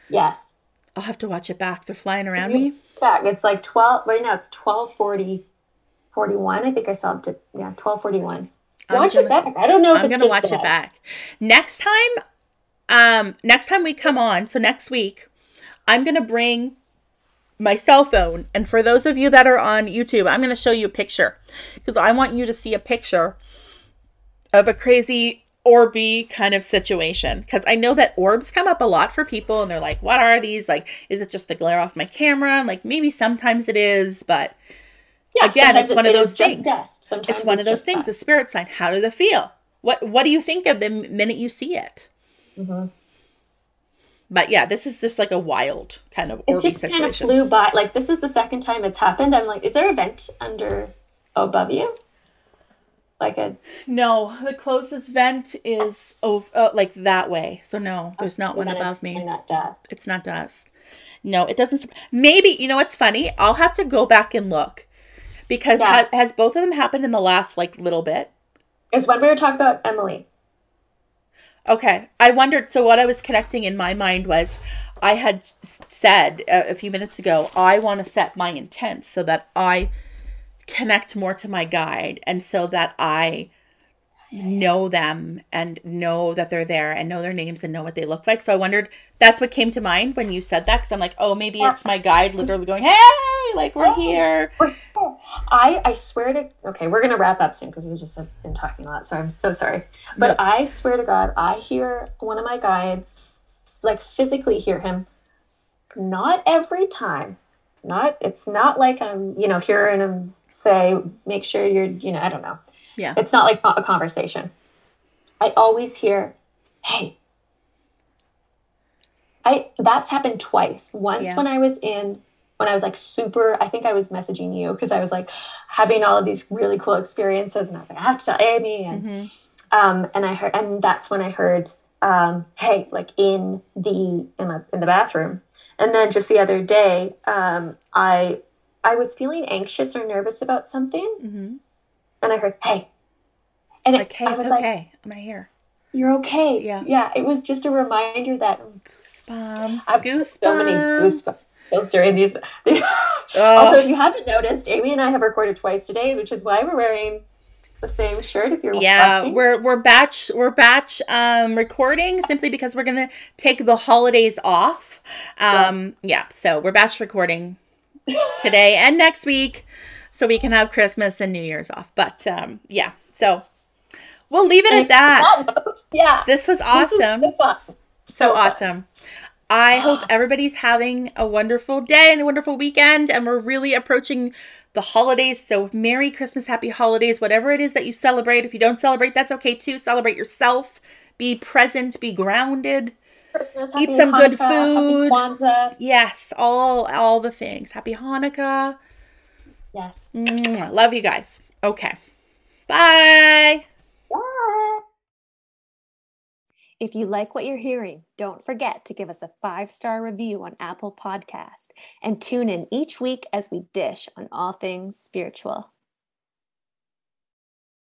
Yes. I'll have to watch it back. They're flying around You- me. Back. It's like 12 right now it's 1240 41. I think I saw it to, yeah, 1241. I'm Watch gonna- it back. I don't know if I'm it's gonna just watch it back. Next time, um, next time we come on, so next week, I'm gonna bring my cell phone, and for those of you that are on YouTube, I'm gonna show you a picture because I want you to see a picture of a crazy orby kind of situation because I know that orbs come up a lot for people, and they're like, "What are these? Like, is it just the glare off my camera?" And like, maybe sometimes it is, but Yeah, Again, it's one it of those things. dust. Sometimes it's one of those just things. The spirit sign. How does it feel? What What do you think of the minute you see it? Mm-hmm. But yeah, this is just like a wild kind of It orby just kind of situation. flew by. Like this is the second time it's happened. I'm like, is there a vent under above you? Like a no, the closest vent is over, uh, like that way. So no, there's not one above me. in that dust. It's not dust. No, it doesn't. Maybe you know what's funny? I'll have to go back and look because Yeah. ha- has both of them happened in the last like little bit? Is when we were talking about Emily. Okay. I wondered. So, what I was connecting in my mind was I had said a, a few minutes ago, I want to set my intent so that I connect more to my guide and so that I know them and know that they're there and know their names and know what they look like. So, I wondered that's what came to mind when you said that because I'm like, oh, maybe it's my guide literally going, hey, like we're oh, here. I I swear to okay, we're gonna wrap up soon because we just have been talking a lot. So I'm so sorry, but No. I swear to God, I hear one of my guides, like physically hear him. Not every time. Not it's not like I'm you know hearing him say, make sure you're you know I don't know. Yeah. It's not like a conversation. I always hear, hey. I that's happened twice. Once Yeah. when I was in when I was like super, I think I was messaging you because I was like having all of these really cool experiences, and I was like, I have to tell Amy, and Mhm. um, and I heard, and that's when I heard, um, hey, like in the in, my, in the bathroom, and then just the other day, um, I I was feeling anxious or nervous about something, Mhm. and I heard, hey, and it, Like, hey, I it's was like, okay. Am I here? you're okay, Yeah. yeah. It was just a reminder that Goosebumps. I've Goosebumps. so many goosebumps during these. Oh. Also, if you haven't noticed, Amy and I have recorded twice today, which is why we're wearing the same shirt. If you're yeah watching. we're we're batch we're batch um recording simply because we're gonna take the holidays off. Um yeah so we're batch recording today and next week so we can have christmas and new year's off. But um yeah so we'll leave it at that. yeah, this was This awesome. so so so awesome I hope everybody's having a wonderful day and a wonderful weekend. And we're really approaching the holidays. So, Merry Christmas, Happy Holidays, whatever it is that you celebrate. If you don't celebrate, that's okay too. Celebrate yourself, be present, be grounded. Christmas, Eat some good food. Happy Kwanzaa. Yes, all all the things. Happy Hanukkah. Yes. Mwah. Love you guys. Okay. Bye. Bye. If you like what you're hearing, don't forget to give us a five star review on Apple Podcast and tune in each week as we dish on all things spiritual.